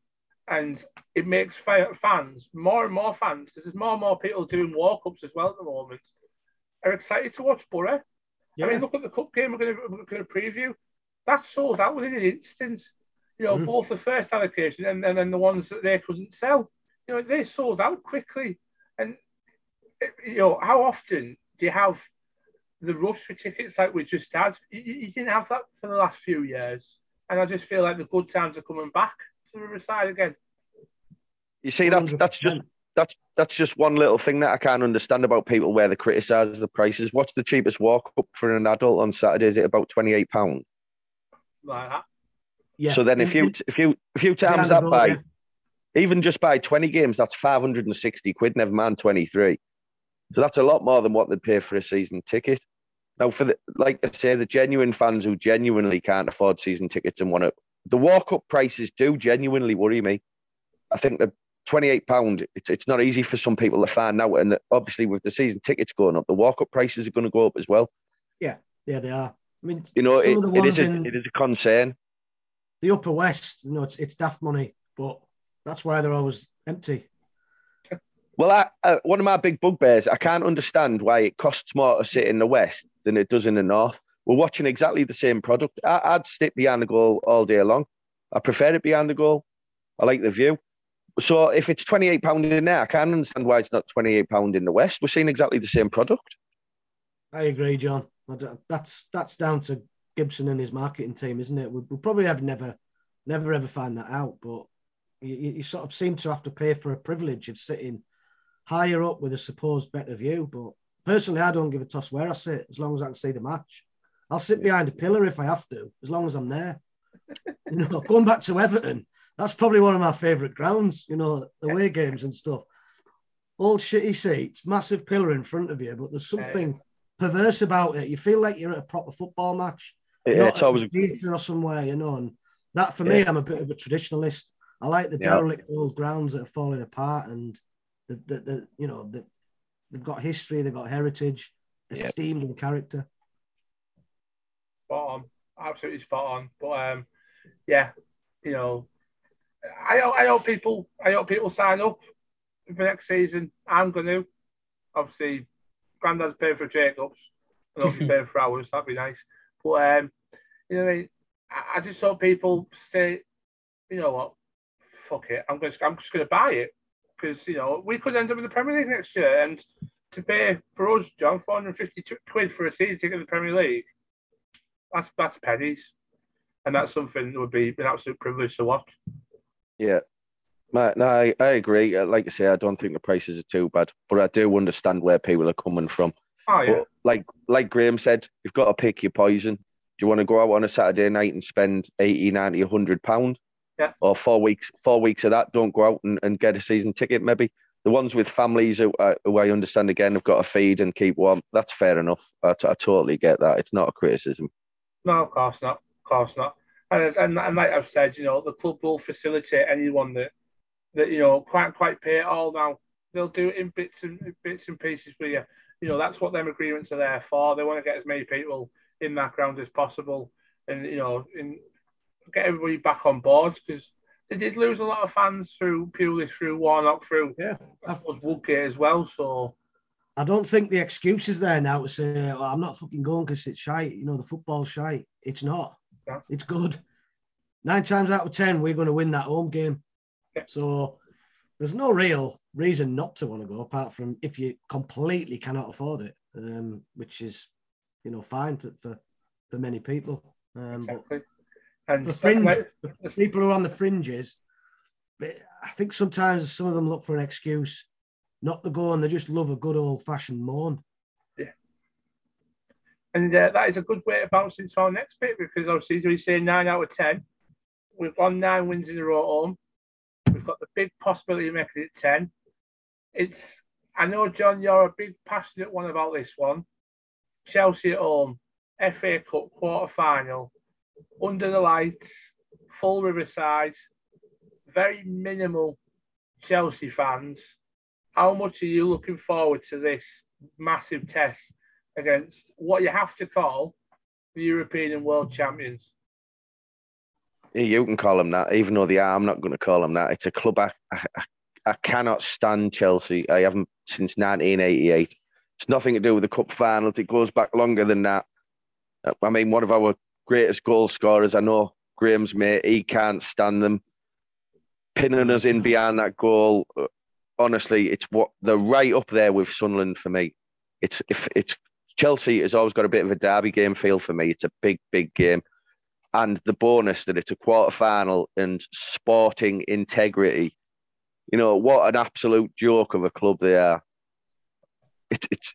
and it makes fans more and more fans. There's more and more people doing walk ups as well at the moment. Are excited to watch Boro. Yeah. I mean, look at the cup game we're going to, we're to preview. That sold out within an instant. You know, mm. both the first allocation and, and then the ones that they couldn't sell. You know, they sold out quickly. And you know, how often do you have the rush for tickets like we just had? You, you didn't have that for the last few years. And I just feel like the good times are coming back to the Riverside again. You see, that's that's just that's that's just one little thing that I can't understand about people where they criticise the prices. What's the cheapest walk up for an adult on Saturday? Is it about twenty eight pound? Like that. Yeah. So then, if you if you if you times that by yeah. even just by twenty games, that's five hundred and sixty quid. Never mind twenty three. So that's a lot more than what they'd pay for a season ticket. Now, for the like I say, the genuine fans who genuinely can't afford season tickets and want to, the walk up prices do genuinely worry me. I think the twenty eight pound, it's it's not easy for some people to find out, and obviously with the season tickets going up, the walk up prices are going to go up as well. Yeah, yeah, they are. I mean, you know, it, it is a, it is a concern. The Upper West, you know, it's it's daft money, but that's why they're always empty. Well, I, uh, one of my big bugbears, I can't understand why it costs more to sit in the West than it does in the North. We're watching exactly the same product. I, would stick behind the goal all day long. I prefer it behind the goal. I like the view. So if it's £28 in there, I can't understand why it's not £28 in the West. We're seeing exactly the same product. I agree, John. That's that's down to Gibson and his marketing team, isn't it? We'll, probably have never, never ever find that out. But you, you sort of seem to have to pay for a privilege of sitting higher up with a supposed better view. But personally, I don't give a toss where I sit as long as I can see the match. I'll sit behind a pillar if I have to, as long as I'm there. you know, going back to Everton, that's probably one of my favourite grounds. You know, away games and stuff. Old shitty seats, massive pillar in front of you, but there's something perverse about it. You feel like you're at a proper football match. Yeah, it's always a theatre or somewhere, you know. And that for yeah. me, I'm a bit of a traditionalist. I like the yeah. derelict old grounds that are falling apart and the, the, the you know the, they've got history, they've got heritage, esteemed yeah. and character. Absolutely spot on. But um, yeah, you know, I I hope people I hope people sign up for next season. I'm going to obviously, Grandad's paying for Jacobs, and obviously paying for ours. That'd be nice. But um, you know, I, I just hope people say, you know what, fuck it, I'm going to I'm just going to buy it because you know we could end up in the Premier League next year, and to pay for us, John, 450 quid for a season ticket in the Premier League, that's that's pennies, and that's something that would be an absolute privilege to watch. Yeah, no, I, I agree. Uh, like I say, I don't think the prices are too bad, but I do understand where people are coming from. Oh yeah. But like like Graham said, you've got to pick your poison. Do you want to go out on a Saturday night and spend 80, 90, 100 pound? Yeah. Or four weeks, four weeks of that. Don't go out and, and get a season ticket. Maybe the ones with families who, uh, who I understand again have got to feed and keep warm. That's fair enough. I, t- I totally get that. It's not a criticism. No, of course not. Of course not. And, and, and like I've said, you know, the club will facilitate anyone that that you know quite quite pay it all now. They'll do it in bits and bits and pieces for you. You know, that's what them agreements are there for. They want to get as many people in that ground as possible, and you know, in get everybody back on board because they did lose a lot of fans through purely through Warnock, through yeah, that was Woodgate as well. So I don't think the excuse is there now to say oh, I'm not fucking going because it's shite. You know, the football's shite. It's not. Yeah. It's good. Nine times out of ten, we're going to win that home game. Yeah. So there's no real reason not to want to go, apart from if you completely cannot afford it, um, which is, you know, fine to, for for many people. Um, but Exactly. And the fringe, the people who are on the fringes, I think sometimes some of them look for an excuse not the go and they just love a good old fashioned moan. Yeah. And uh, that is a good way to bounce into our next bit because obviously we say nine out of ten. We've won nine wins in a row at home. We've got the big possibility of making it ten. It's I know John, you're a big passionate one about this one. Chelsea at home, FA Cup quarter final, under the lights, full Riverside, very minimal Chelsea fans. How much are you looking forward to this massive test against what you have to call the European and world champions? You can call them that, even though they are. I'm not going to call them that. It's a club I, I, I cannot stand Chelsea. I haven't since 1988. It's nothing to do with the cup finals. It goes back longer than that. Uh, I mean, one of our greatest goal scorers, I know Graham's mate, he can't stand them. Pinning us in behind that goal. Honestly, it's what they're right up there with Sunderland for me. It's if it's Chelsea has always got a bit of a derby game feel for me. It's a big, big game and the bonus that it's a quarter final and sporting integrity. You know what an absolute joke of a club they are. It's it's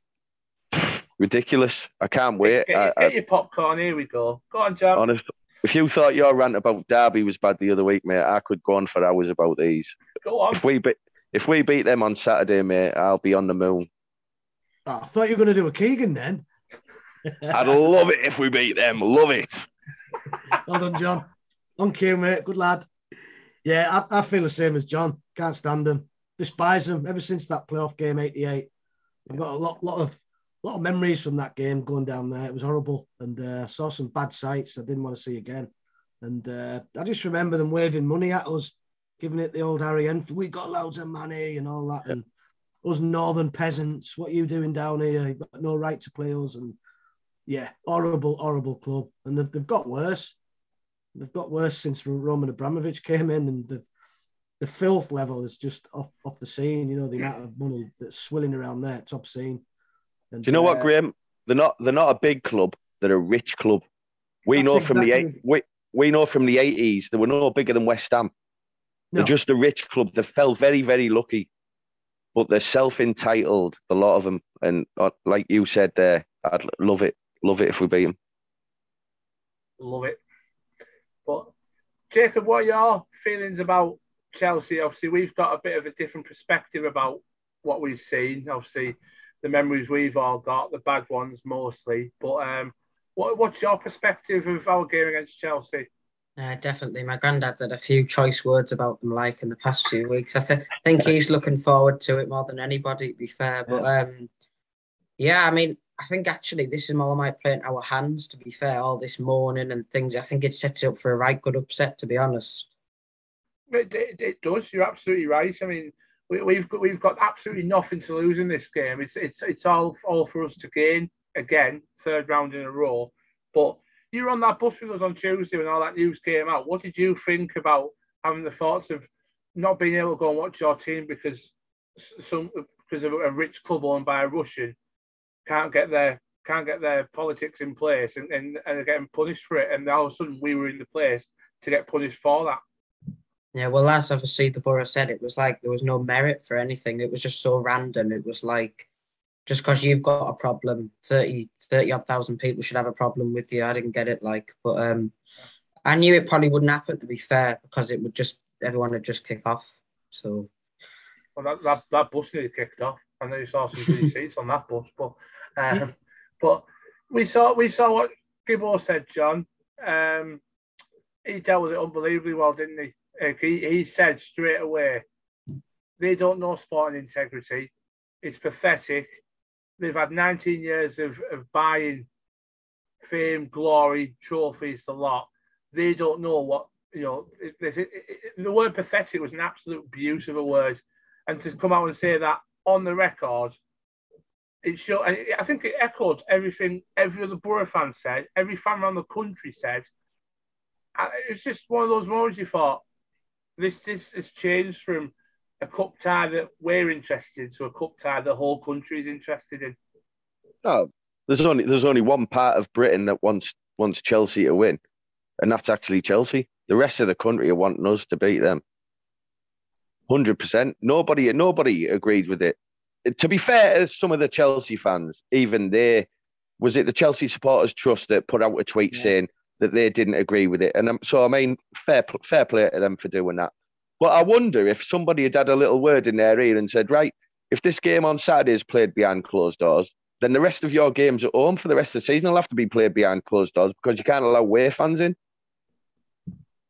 ridiculous. I can't wait. Get, I, get I, your popcorn. Here we go. Go on, John. honest, if you thought your rant about Derby was bad the other week, mate, I could go on for hours about these. Go on. If we beat if we beat them on Saturday, mate, I'll be on the moon. Oh, I thought you were going to do a Keegan then. I'd love it if we beat them. Love it. Well done, John. On cue, mate. Good lad. Yeah, I, I feel the same as John. Can't stand them. Despise them. Ever since that playoff game, 88. I've got a lot, lot of lot of memories from that game going down there. It was horrible. And uh, saw some bad sights I didn't want to see again. And uh, I just remember them waving money at us, giving it the old Harry Enfield. We got loads of money and all that. And us northern peasants, what are you doing down here? You've got no right to play us. And yeah, horrible, horrible club. And they've, they've got worse. They've got worse since Roman Abramovich came in, and the the filth level is just off off the scene. You know the amount of money that's swilling around there, top scene. And, Do you know what, uh, Graham? They're not they're not a big club. They're a rich club. We know from the eight exactly- we, we know from the eighties they were no bigger than West Ham. No. They're just a rich club. They felt very very lucky, but they're self entitled. A lot of them, and uh, like you said there, I'd love it, love it if we beat them. Love it. But Jacob, what are your feelings about Chelsea? Obviously, we've got a bit of a different perspective about what we've seen. Obviously, the memories we've all got, the bad ones mostly. But um, what, what's your perspective of our game against Chelsea? Uh, definitely. My granddad had a few choice words about them, like in the past few weeks. I th- think he's looking forward to it more than anybody, to be fair. But um, yeah, I mean, I think actually this is more might play in our hands, to be fair, all this morning and things. I think it sets it up for a right good upset, to be honest. It, it, it does. You're absolutely right. I mean, we, we've got we've got absolutely nothing to lose in this game. It's it's it's all all for us to gain again, third round in a row. But you were on that bus with us on Tuesday when all that news came out. What did you think about having the thoughts of not being able to go and watch your team because some because of a rich club owned by a Russian can't get their can't get their politics in place and, and, and are getting punished for it, and all of a sudden we were in the place to get punished for that. Yeah, well, as obviously the Boro said, it was like there was no merit for anything. It was just so random. It was like just because you've got a problem, 30, 30 odd thousand people should have a problem with you. I didn't get it, like, but um, I knew it probably wouldn't happen, to be fair, because it would just everyone would just kick off. So Well, that, that, that bus nearly kicked off. I know you saw some good seats on that bus, but um, but we saw we saw what Gibbo said, John. Um, he dealt with it unbelievably well, didn't he? He he said straight away, they don't know sporting integrity. It's pathetic. They've had 19 years of, of buying fame, glory, trophies, the lot. They don't know what you know. It, it, it, the word pathetic was an absolute abuse of a word and to come out and say that on the record it showed. I think it echoed everything every other Boro fan said, every fan around the country said. It was just one of those moments you thought this this has changed from a cup tie that we're interested in to a cup tie the whole country is interested in. No, there's only there's only one part of Britain that wants wants Chelsea to win, and that's actually Chelsea. The rest of the country are wanting us to beat them. Hundred percent. Nobody nobody agreed with it to be fair, some of the Chelsea fans, even they, was it the Chelsea Supporters Trust that put out a tweet yeah. saying that they didn't agree with it? And um, so, I mean, fair fair play to them for doing that. But I wonder if somebody had had a little word in their ear and said, right, if this game on Saturday is played behind closed doors, then the rest of your games at home for the rest of the season will have to be played behind closed doors because you can't allow away fans in.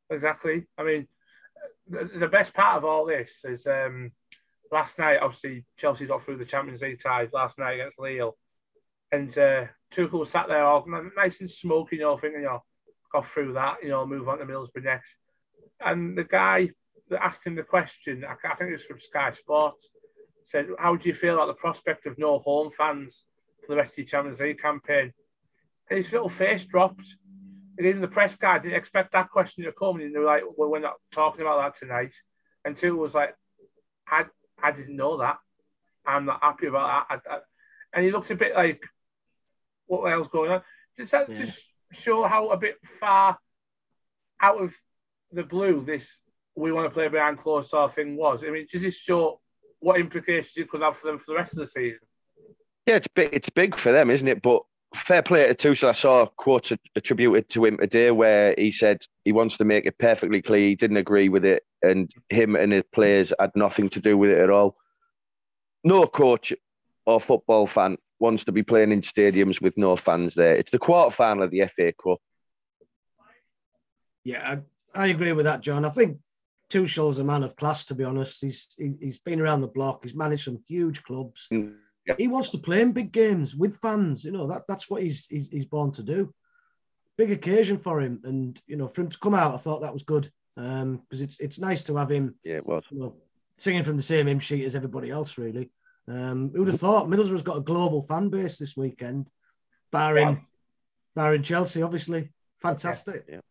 Exactly. I mean, the best part of all this is um, last night, obviously, Chelsea got through the Champions League ties last night against Lille. And uh, Tuchel sat there all nice and smoky, you know, thinking, you know, got through that, you know, move on to Middlesbrough next. And the guy asked him the question, I, I think it was from Sky Sports, said, How do you feel about the prospect of no home fans for the rest of the Champions League campaign? And his little face dropped. And even the press guy didn't expect that question to come. And they were like, Well, we're not talking about that tonight. And Tuchel was like, I, I didn't know that. I'm not happy about that. I, I, and he looks a bit like, what the hell's going on? Does that yeah. just show how a bit far out of the blue this we want to play behind closed door thing was? I mean, does this show what implications it could have for them for the rest of the season? Yeah, it's big. It's big for them, isn't it? But fair play to Tuchel. I saw a quote attributed to him today where he said he wants to make it perfectly clear he didn't agree with it, and him and his players had nothing to do with it at all. No coach or football fan wants to be playing in stadiums with no fans there. It's the quarter final of the FA Cup. Yeah, I, I agree with that, John. I think Tuchel's a man of class, to be honest. He's he, he's been around the block. He's managed some huge clubs. Mm he wants to play in big games with fans. You know that that's what he's he's, he's born to do. Big occasion for him, and you know for him to come out, I thought that was good because um, it's it's nice to have him. Yeah, it was. You know, singing from the same hymn sheet as everybody else, really. Um, who would have thought Middlesbrough's got a global fan base this weekend, barring yeah. barring Chelsea, obviously. Fantastic. Yeah.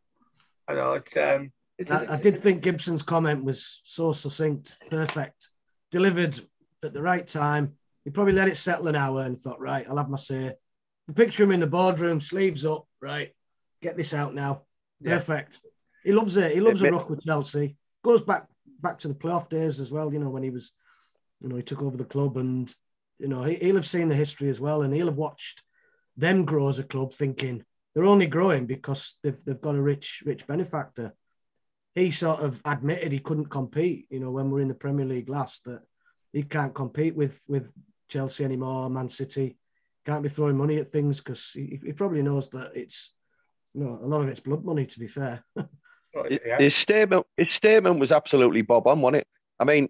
I know it's. Um, I, I did think Gibson's comment was so succinct, perfect, delivered at the right time he probably let it settle an hour and thought, right, I'll have my say. The picture him in the boardroom, sleeves up, right, get this out now. Yeah. Perfect. He loves it. He loves a rock with Chelsea. Goes back back to the playoff days as well, you know, when he was, you know, he took over the club and, you know, he, he'll have seen the history as well and he'll have watched them grow as a club thinking they're only growing because they've, they've got a rich, rich benefactor. He sort of admitted he couldn't compete, you know, when we're in the Premier League last, that he can't compete with with Chelsea anymore, Man City. Can't be throwing money at things because he, he, probably knows that it's you know a lot of it's blood money. To be fair, his statement his statement was absolutely bob on, wasn't it? I mean,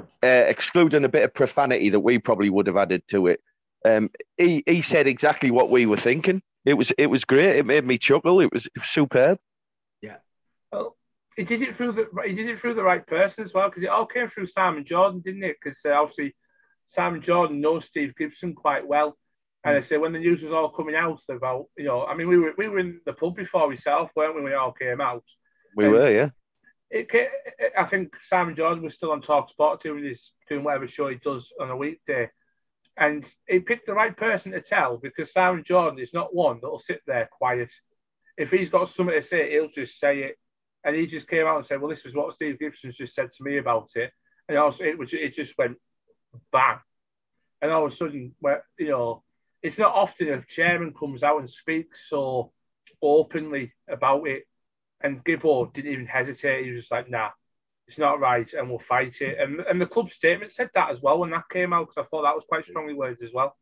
uh, excluding a bit of profanity that we probably would have added to it, um, he he said exactly what we were thinking. It was it was great. It made me chuckle. It was, it was superb. Well, he did it through the he did it through the right person as well because it all came through Simon Jordan, didn't it? Because uh, obviously Sam Jordan knows Steve Gibson quite well. And I say when the news was all coming out about, you know, I mean, we were we were in the pub before ourselves, weren't we? When it all came out. We were, yeah. It, it, I think Simon Jordan was still on Talk Sport doing his doing whatever show he does on a weekday, and he picked the right person to tell because Simon Jordan is not one that'll sit there quiet. If he's got something to say, he'll just say it. And he just came out and said, "Well, this is what Steve Gibson's just said to me about it," and also it was it just went bang. And all of a sudden, where you know, it's not often a chairman comes out and speaks so openly about it. And Gibbo didn't even hesitate. He was like, "Nah, it's not right, and we'll fight it." And and the club statement said that as well when that came out because I thought that was quite strongly worded as well.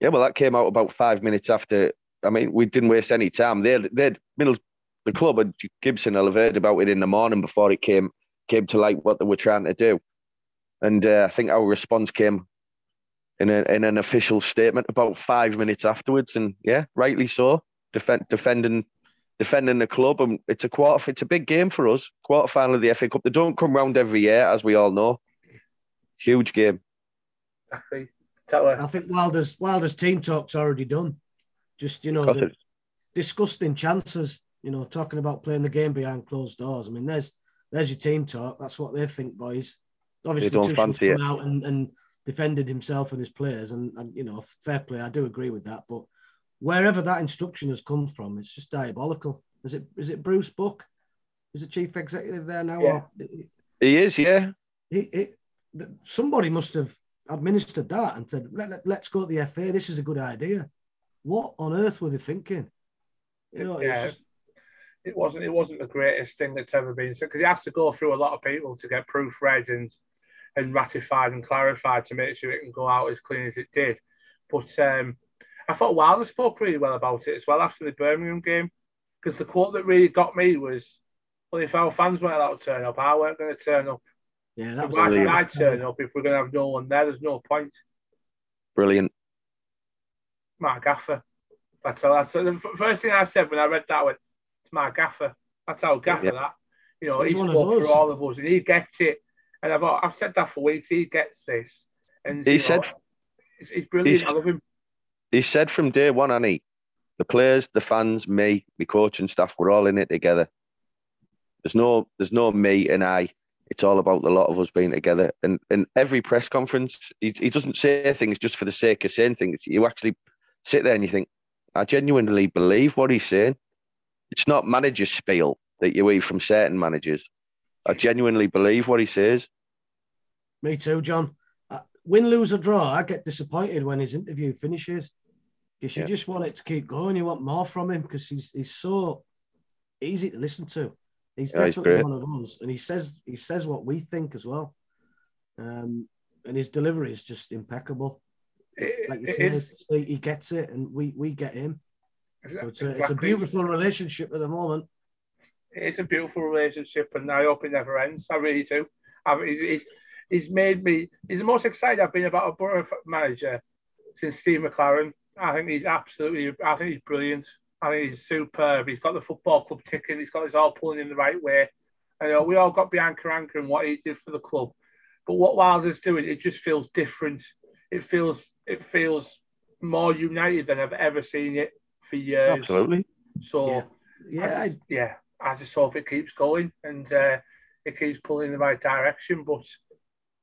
Yeah, well, that came out about five minutes after. I mean, we didn't waste any time. They they middle the club and Gibson will have heard about it in the morning before it came came to light what they were trying to do. And uh, I think our response came in, a, in an official statement about five minutes afterwards. And yeah, rightly so, defend, defending defending the club. And it's a quarter. It's a big game for us. Quarter final of the FA Cup. They don't come round every year, as we all know. Huge game. Exactly. Tell her. I think Wilder's Wilder's team talk's already done. Just you know, the it. Disgusting chances. You know, talking about playing the game behind closed doors. I mean, there's there's your team talk. That's what they think, boys. Obviously, don't Tuchel's fancy come out and, and defended himself and his players, and, and you know, fair play. I do agree with that, but wherever that instruction has come from, it's just diabolical. Is it is it Bruce Buck? Is the chief executive there now? Yeah. Or- He is, yeah. he, he, th- somebody must have administered that and said, Let, let, let's go to the FA. This is a good idea. What on earth were they thinking? You know, Yeah. just, it wasn't it wasn't the greatest thing that's ever been said because he has to go through a lot of people to get proofread and and ratified and clarified to make sure it can go out as clean as it did. But um, I thought Wilder spoke really well about it as well after the Birmingham game because the quote that really got me was, "Well, if our fans weren't allowed to turn up, I weren't going to turn up. yeah, that was Why should brilliant. I turn up if we're going to have no one there? There's no point." Brilliant. Mark Gaffer. That's all. That's the first thing I said when I read that. I went, "It's Mark Gaffer." That's how Gaffer Yeah. that. You know, He's he's one of spoke for all of us, and he gets it. And I've I've said that for weeks. He gets this, and He you know, said- he's, he's brilliant. he's- I love him. He said from day one, Annie, the players, the fans, me, the coaching staff, we're all in it together. There's no, there's no me and I. It's all about the lot of us being together. And in every press conference, he, he doesn't say things just for the sake of saying things. You actually sit there and you think, I genuinely believe what he's saying. It's not manager spiel that you hear from certain managers. I genuinely believe what he says. me too, John. Uh, win, lose, or draw, I get disappointed when his interview finishes because you Yeah. just want it to keep going. You want more from him because he's he's so easy to listen to. He's Yeah, definitely great. one of us, and he says he says what we think as well. Um, and his delivery is just impeccable. It- Like you said, is- he he gets it, and we we get him. So it's a, it's a beautiful relationship at the moment. It's a beautiful relationship, and I hope it never ends. I really do. I mean, he's, he's, made me. He's the most excited I've been about a Boro manager since Steve McClaren. I think he's absolutely. I think he's brilliant. I think he's superb. He's got the football club ticking. He's got us all pulling in the right way. I know we all got behind Karanka and what he did for the club, but what Wilder's doing, it just feels different. It feels it feels more united than I've ever seen it for years. Absolutely. So Yeah. Yeah, I, yeah, I just hope it keeps going and uh, it keeps pulling in the right direction. But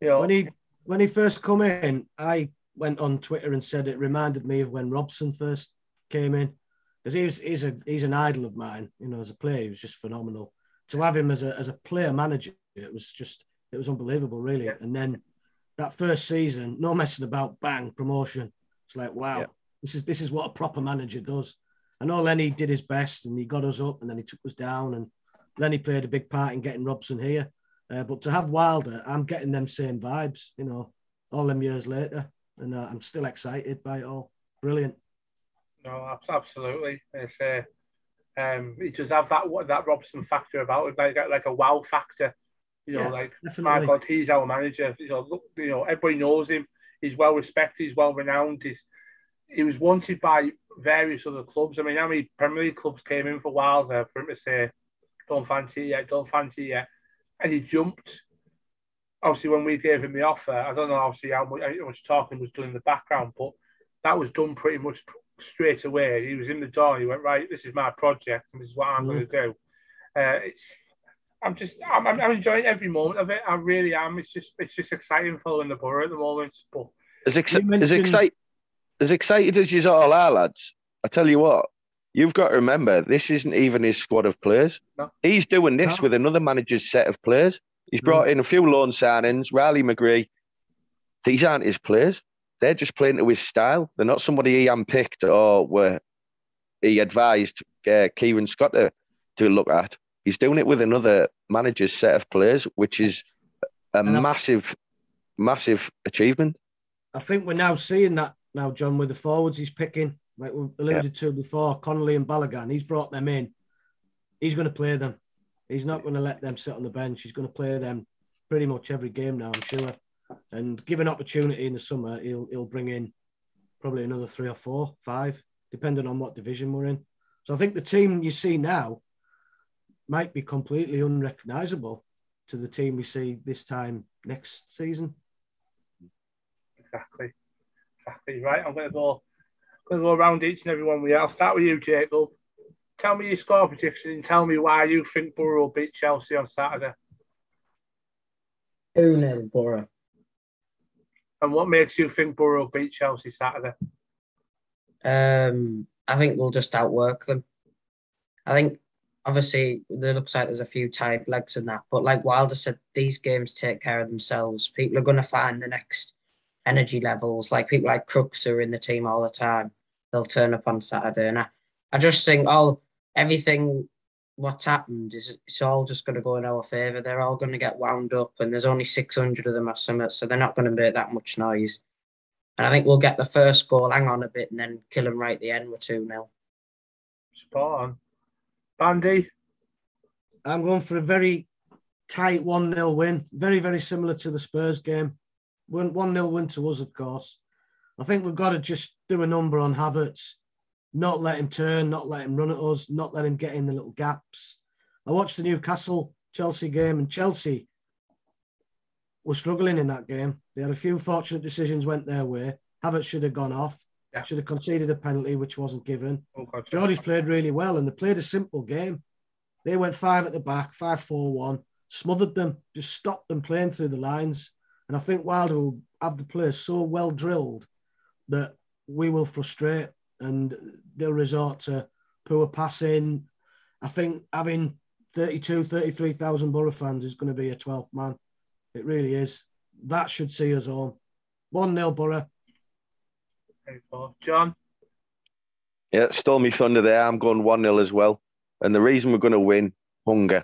you know, when he when he first come in, I went on Twitter and said it reminded me of when Robson first came in because he was he's a he's an idol of mine. You know, as a player, he was just phenomenal. To have him as a as a player manager, it was just it was unbelievable, really. Yeah. And then that first season, no messing about, bang promotion. It's like wow, Yeah. this is this is what a proper manager does. I know Lennie did his best and he got us up and then he took us down and Lennie played a big part in getting Robson here. Uh, but to have Wilder, I'm getting them same vibes, you know, all them years later, and uh, I'm still excited by it all. Brilliant. no, absolutely. It's uh, um, he does have that what that Robson factor about it, like like a wow factor. You know, Yeah, like my Definitely. God, he's our manager. You know, look, you know, everybody knows him. He's well respected. He's well renowned. He's he was wanted by various other clubs. I mean, how many Premier League clubs came in for Wilder for him to say, "Don't fancy it yet, don't fancy it yet," and he jumped. Obviously, when we gave him the offer, I don't know obviously how much, how much talking was done in the background, but that was done pretty much straight away. He was in the door. He went right. This is my project, and this is what I'm Mhm. going to do. Uh, it's. I'm just. I'm, I'm I'm enjoying every moment of it. I really am. It's just. It's just exciting following the Boro at the moment. But As, ex- You as, mentioned- excite- as excited as you all are, lads, I tell you what, you've got to remember this isn't even his squad of players. No. He's doing this No. with another manager's set of players. He's brought in a few loan signings, Riley McGree. These aren't his players. They're just playing to his style. They're not somebody he handpicked or were he advised uh, Kieran Scott to, to look at. He's doing it with another manager's set of players, which is a And I- massive, massive achievement. I think we're now seeing that now, John, with the forwards he's picking, like we alluded to before, Connolly and Balogun. He's brought them in. He's going to play them. He's not going to let them sit on the bench. He's going to play them pretty much every game now, I'm sure. And given opportunity in the summer, he'll he'll bring in probably another three or four, five, depending on what division we're in. So I think the team you see now might be completely unrecognisable to the team we see this time next season. exactly, exactly. Right, I'm going to go, going to go around each and every one with you. I'll start with you, Jacob. Tell me your score prediction and tell me why you think Boro will beat Chelsea on Saturday. 2 0 Boro. And what makes you think Boro will beat Chelsea Saturday? Um, I think we'll just outwork them. I think obviously there looks like there's a few tired legs in that, but like Wilder said, these games take care of themselves. People are going to find the next energy levels. Like people like Crooks are in the team all the time, they'll turn up on Saturday, and I, I just think oh everything what's happened is it's all just going to go in our favour. They're all going to get wound up, and there's only 600 of them at Summit, so they're not going to make that much noise. And I think we'll get the first goal, hang on a bit, and then kill them right at the end with 2 0. Spot on. Bandy? I'm going for a very tight 1 0 win, very, very similar to the Spurs game. 1 0 win to us, of course. I think we've got to just do a number on Havertz, not let him turn, not let him run at us, not let him get in the little gaps. I watched the Newcastle Chelsea game, and Chelsea were struggling in that game. They had a few fortunate decisions went their way. Havertz should have gone off. Yeah. Should have conceded a penalty, which wasn't given. Oh, Geordie's played really well, and they played a simple game. They went five at the back, five, four, one, smothered them, just stopped them playing through the lines. And I think Wilder will have the players so well drilled that we will frustrate and they'll resort to poor passing. I think having 32, 33,000 Boro fans is going to be a 12th man. It really is. That should see us home. 1 0 Boro. John? Yeah, Stormy Thunder there. I'm going 1 0 as well. And the reason we're going to win, hunger.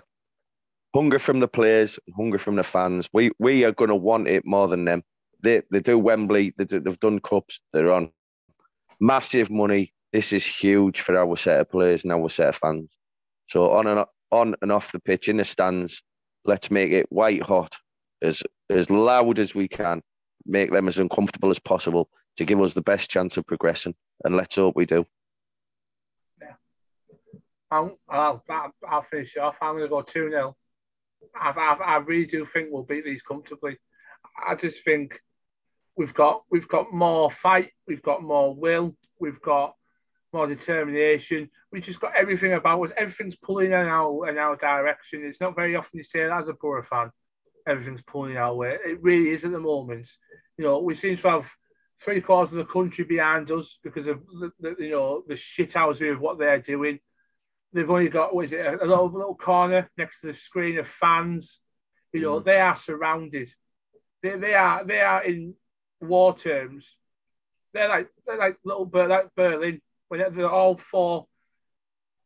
Hunger from the players, hunger from the fans. We we are going to want it more than them. They they do Wembley. They do, they've done cups. They're on massive money. This is huge for our set of players and our set of fans. So on and on and off the pitch in the stands, let's make it white hot, as as loud as we can, make them as uncomfortable as possible to give us the best chance of progressing. And let's hope we do. I'll, I'll, I'll finish off. I'm going to go 2 0. I, I, I really do think we'll beat these comfortably. I just think we've got we've got more fight, we've got more will, we've got more determination. We've just got everything about us. Everything's pulling in our in our direction. It's not very often you say that as a Boro fan. Everything's pulling our way. It really is at the moment. You know, we seem to have three quarters of the country behind us because of the, the you know the shit house of what they're doing. They've only got what is it a, little little corner next to the screen of fans. You know mm. they are surrounded. They, they are they are in war terms. They're like they're like little like Berlin when they're all four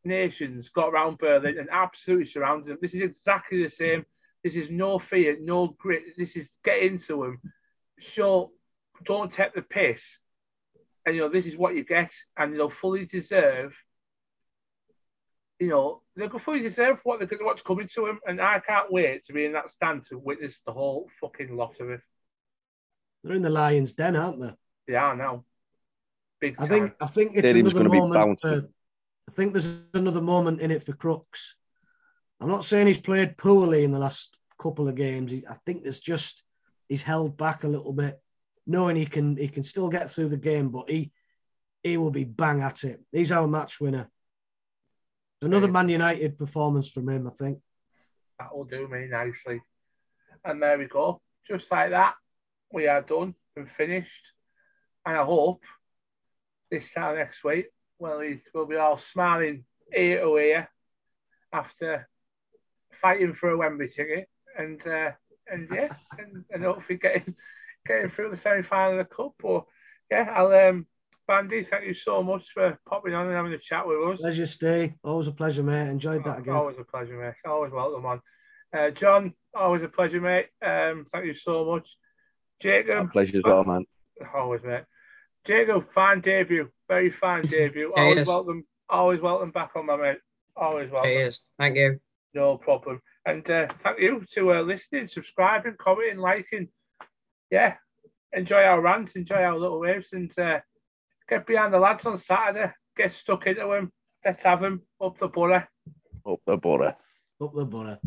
nations got around Berlin and absolutely surrounded them. This is exactly the same. This is no fear, no grit. This is get into them, show, don't take the piss, and you know this is what you get, and they'll fully deserve you know, they could fully deserve what they're what's coming to him, and I can't wait to be in that stand to witness the whole fucking lot of it. They're in the Lions' Den, aren't they? They are now. Big I think I think it's Stadium's another moment. For, I think there's another moment in it for Crooks. I'm not saying he's played poorly in the last couple of games. I think there's just he's held back a little bit, knowing he can he can still get through the game, but he he will be bang at it. He's our match winner. Another Man United performance from him, I think. That will do me nicely. And there we go. Just like that, we are done and finished. And I hope this time next week, well, we'll be all smiling ear to ear after fighting for a Wembley ticket. And uh, and yeah, and, and hopefully getting getting through the semi final of the cup. Or yeah, I'll um Bandy, thank you so much for popping on and having a chat with us. Pleasure, stay. Always a pleasure, mate. Enjoyed that again. Always a pleasure, mate. Always welcome on. Uh, John, always a pleasure, mate. Um, thank you so much. Jacob. pleasure as well, man. Always, mate. Jacob, fine debut. Very fine debut. always welcome. Always welcome back on, my mate. Always welcome. Cheers. Thank you. No problem. And uh, thank you to uh, listening, subscribing, commenting, liking. Yeah, enjoy our rants, enjoy our little waves, and uh, Get behind the lads on Saturday. Get stuck into them. Let's have them up the Boro. Up the Boro. Up the Boro.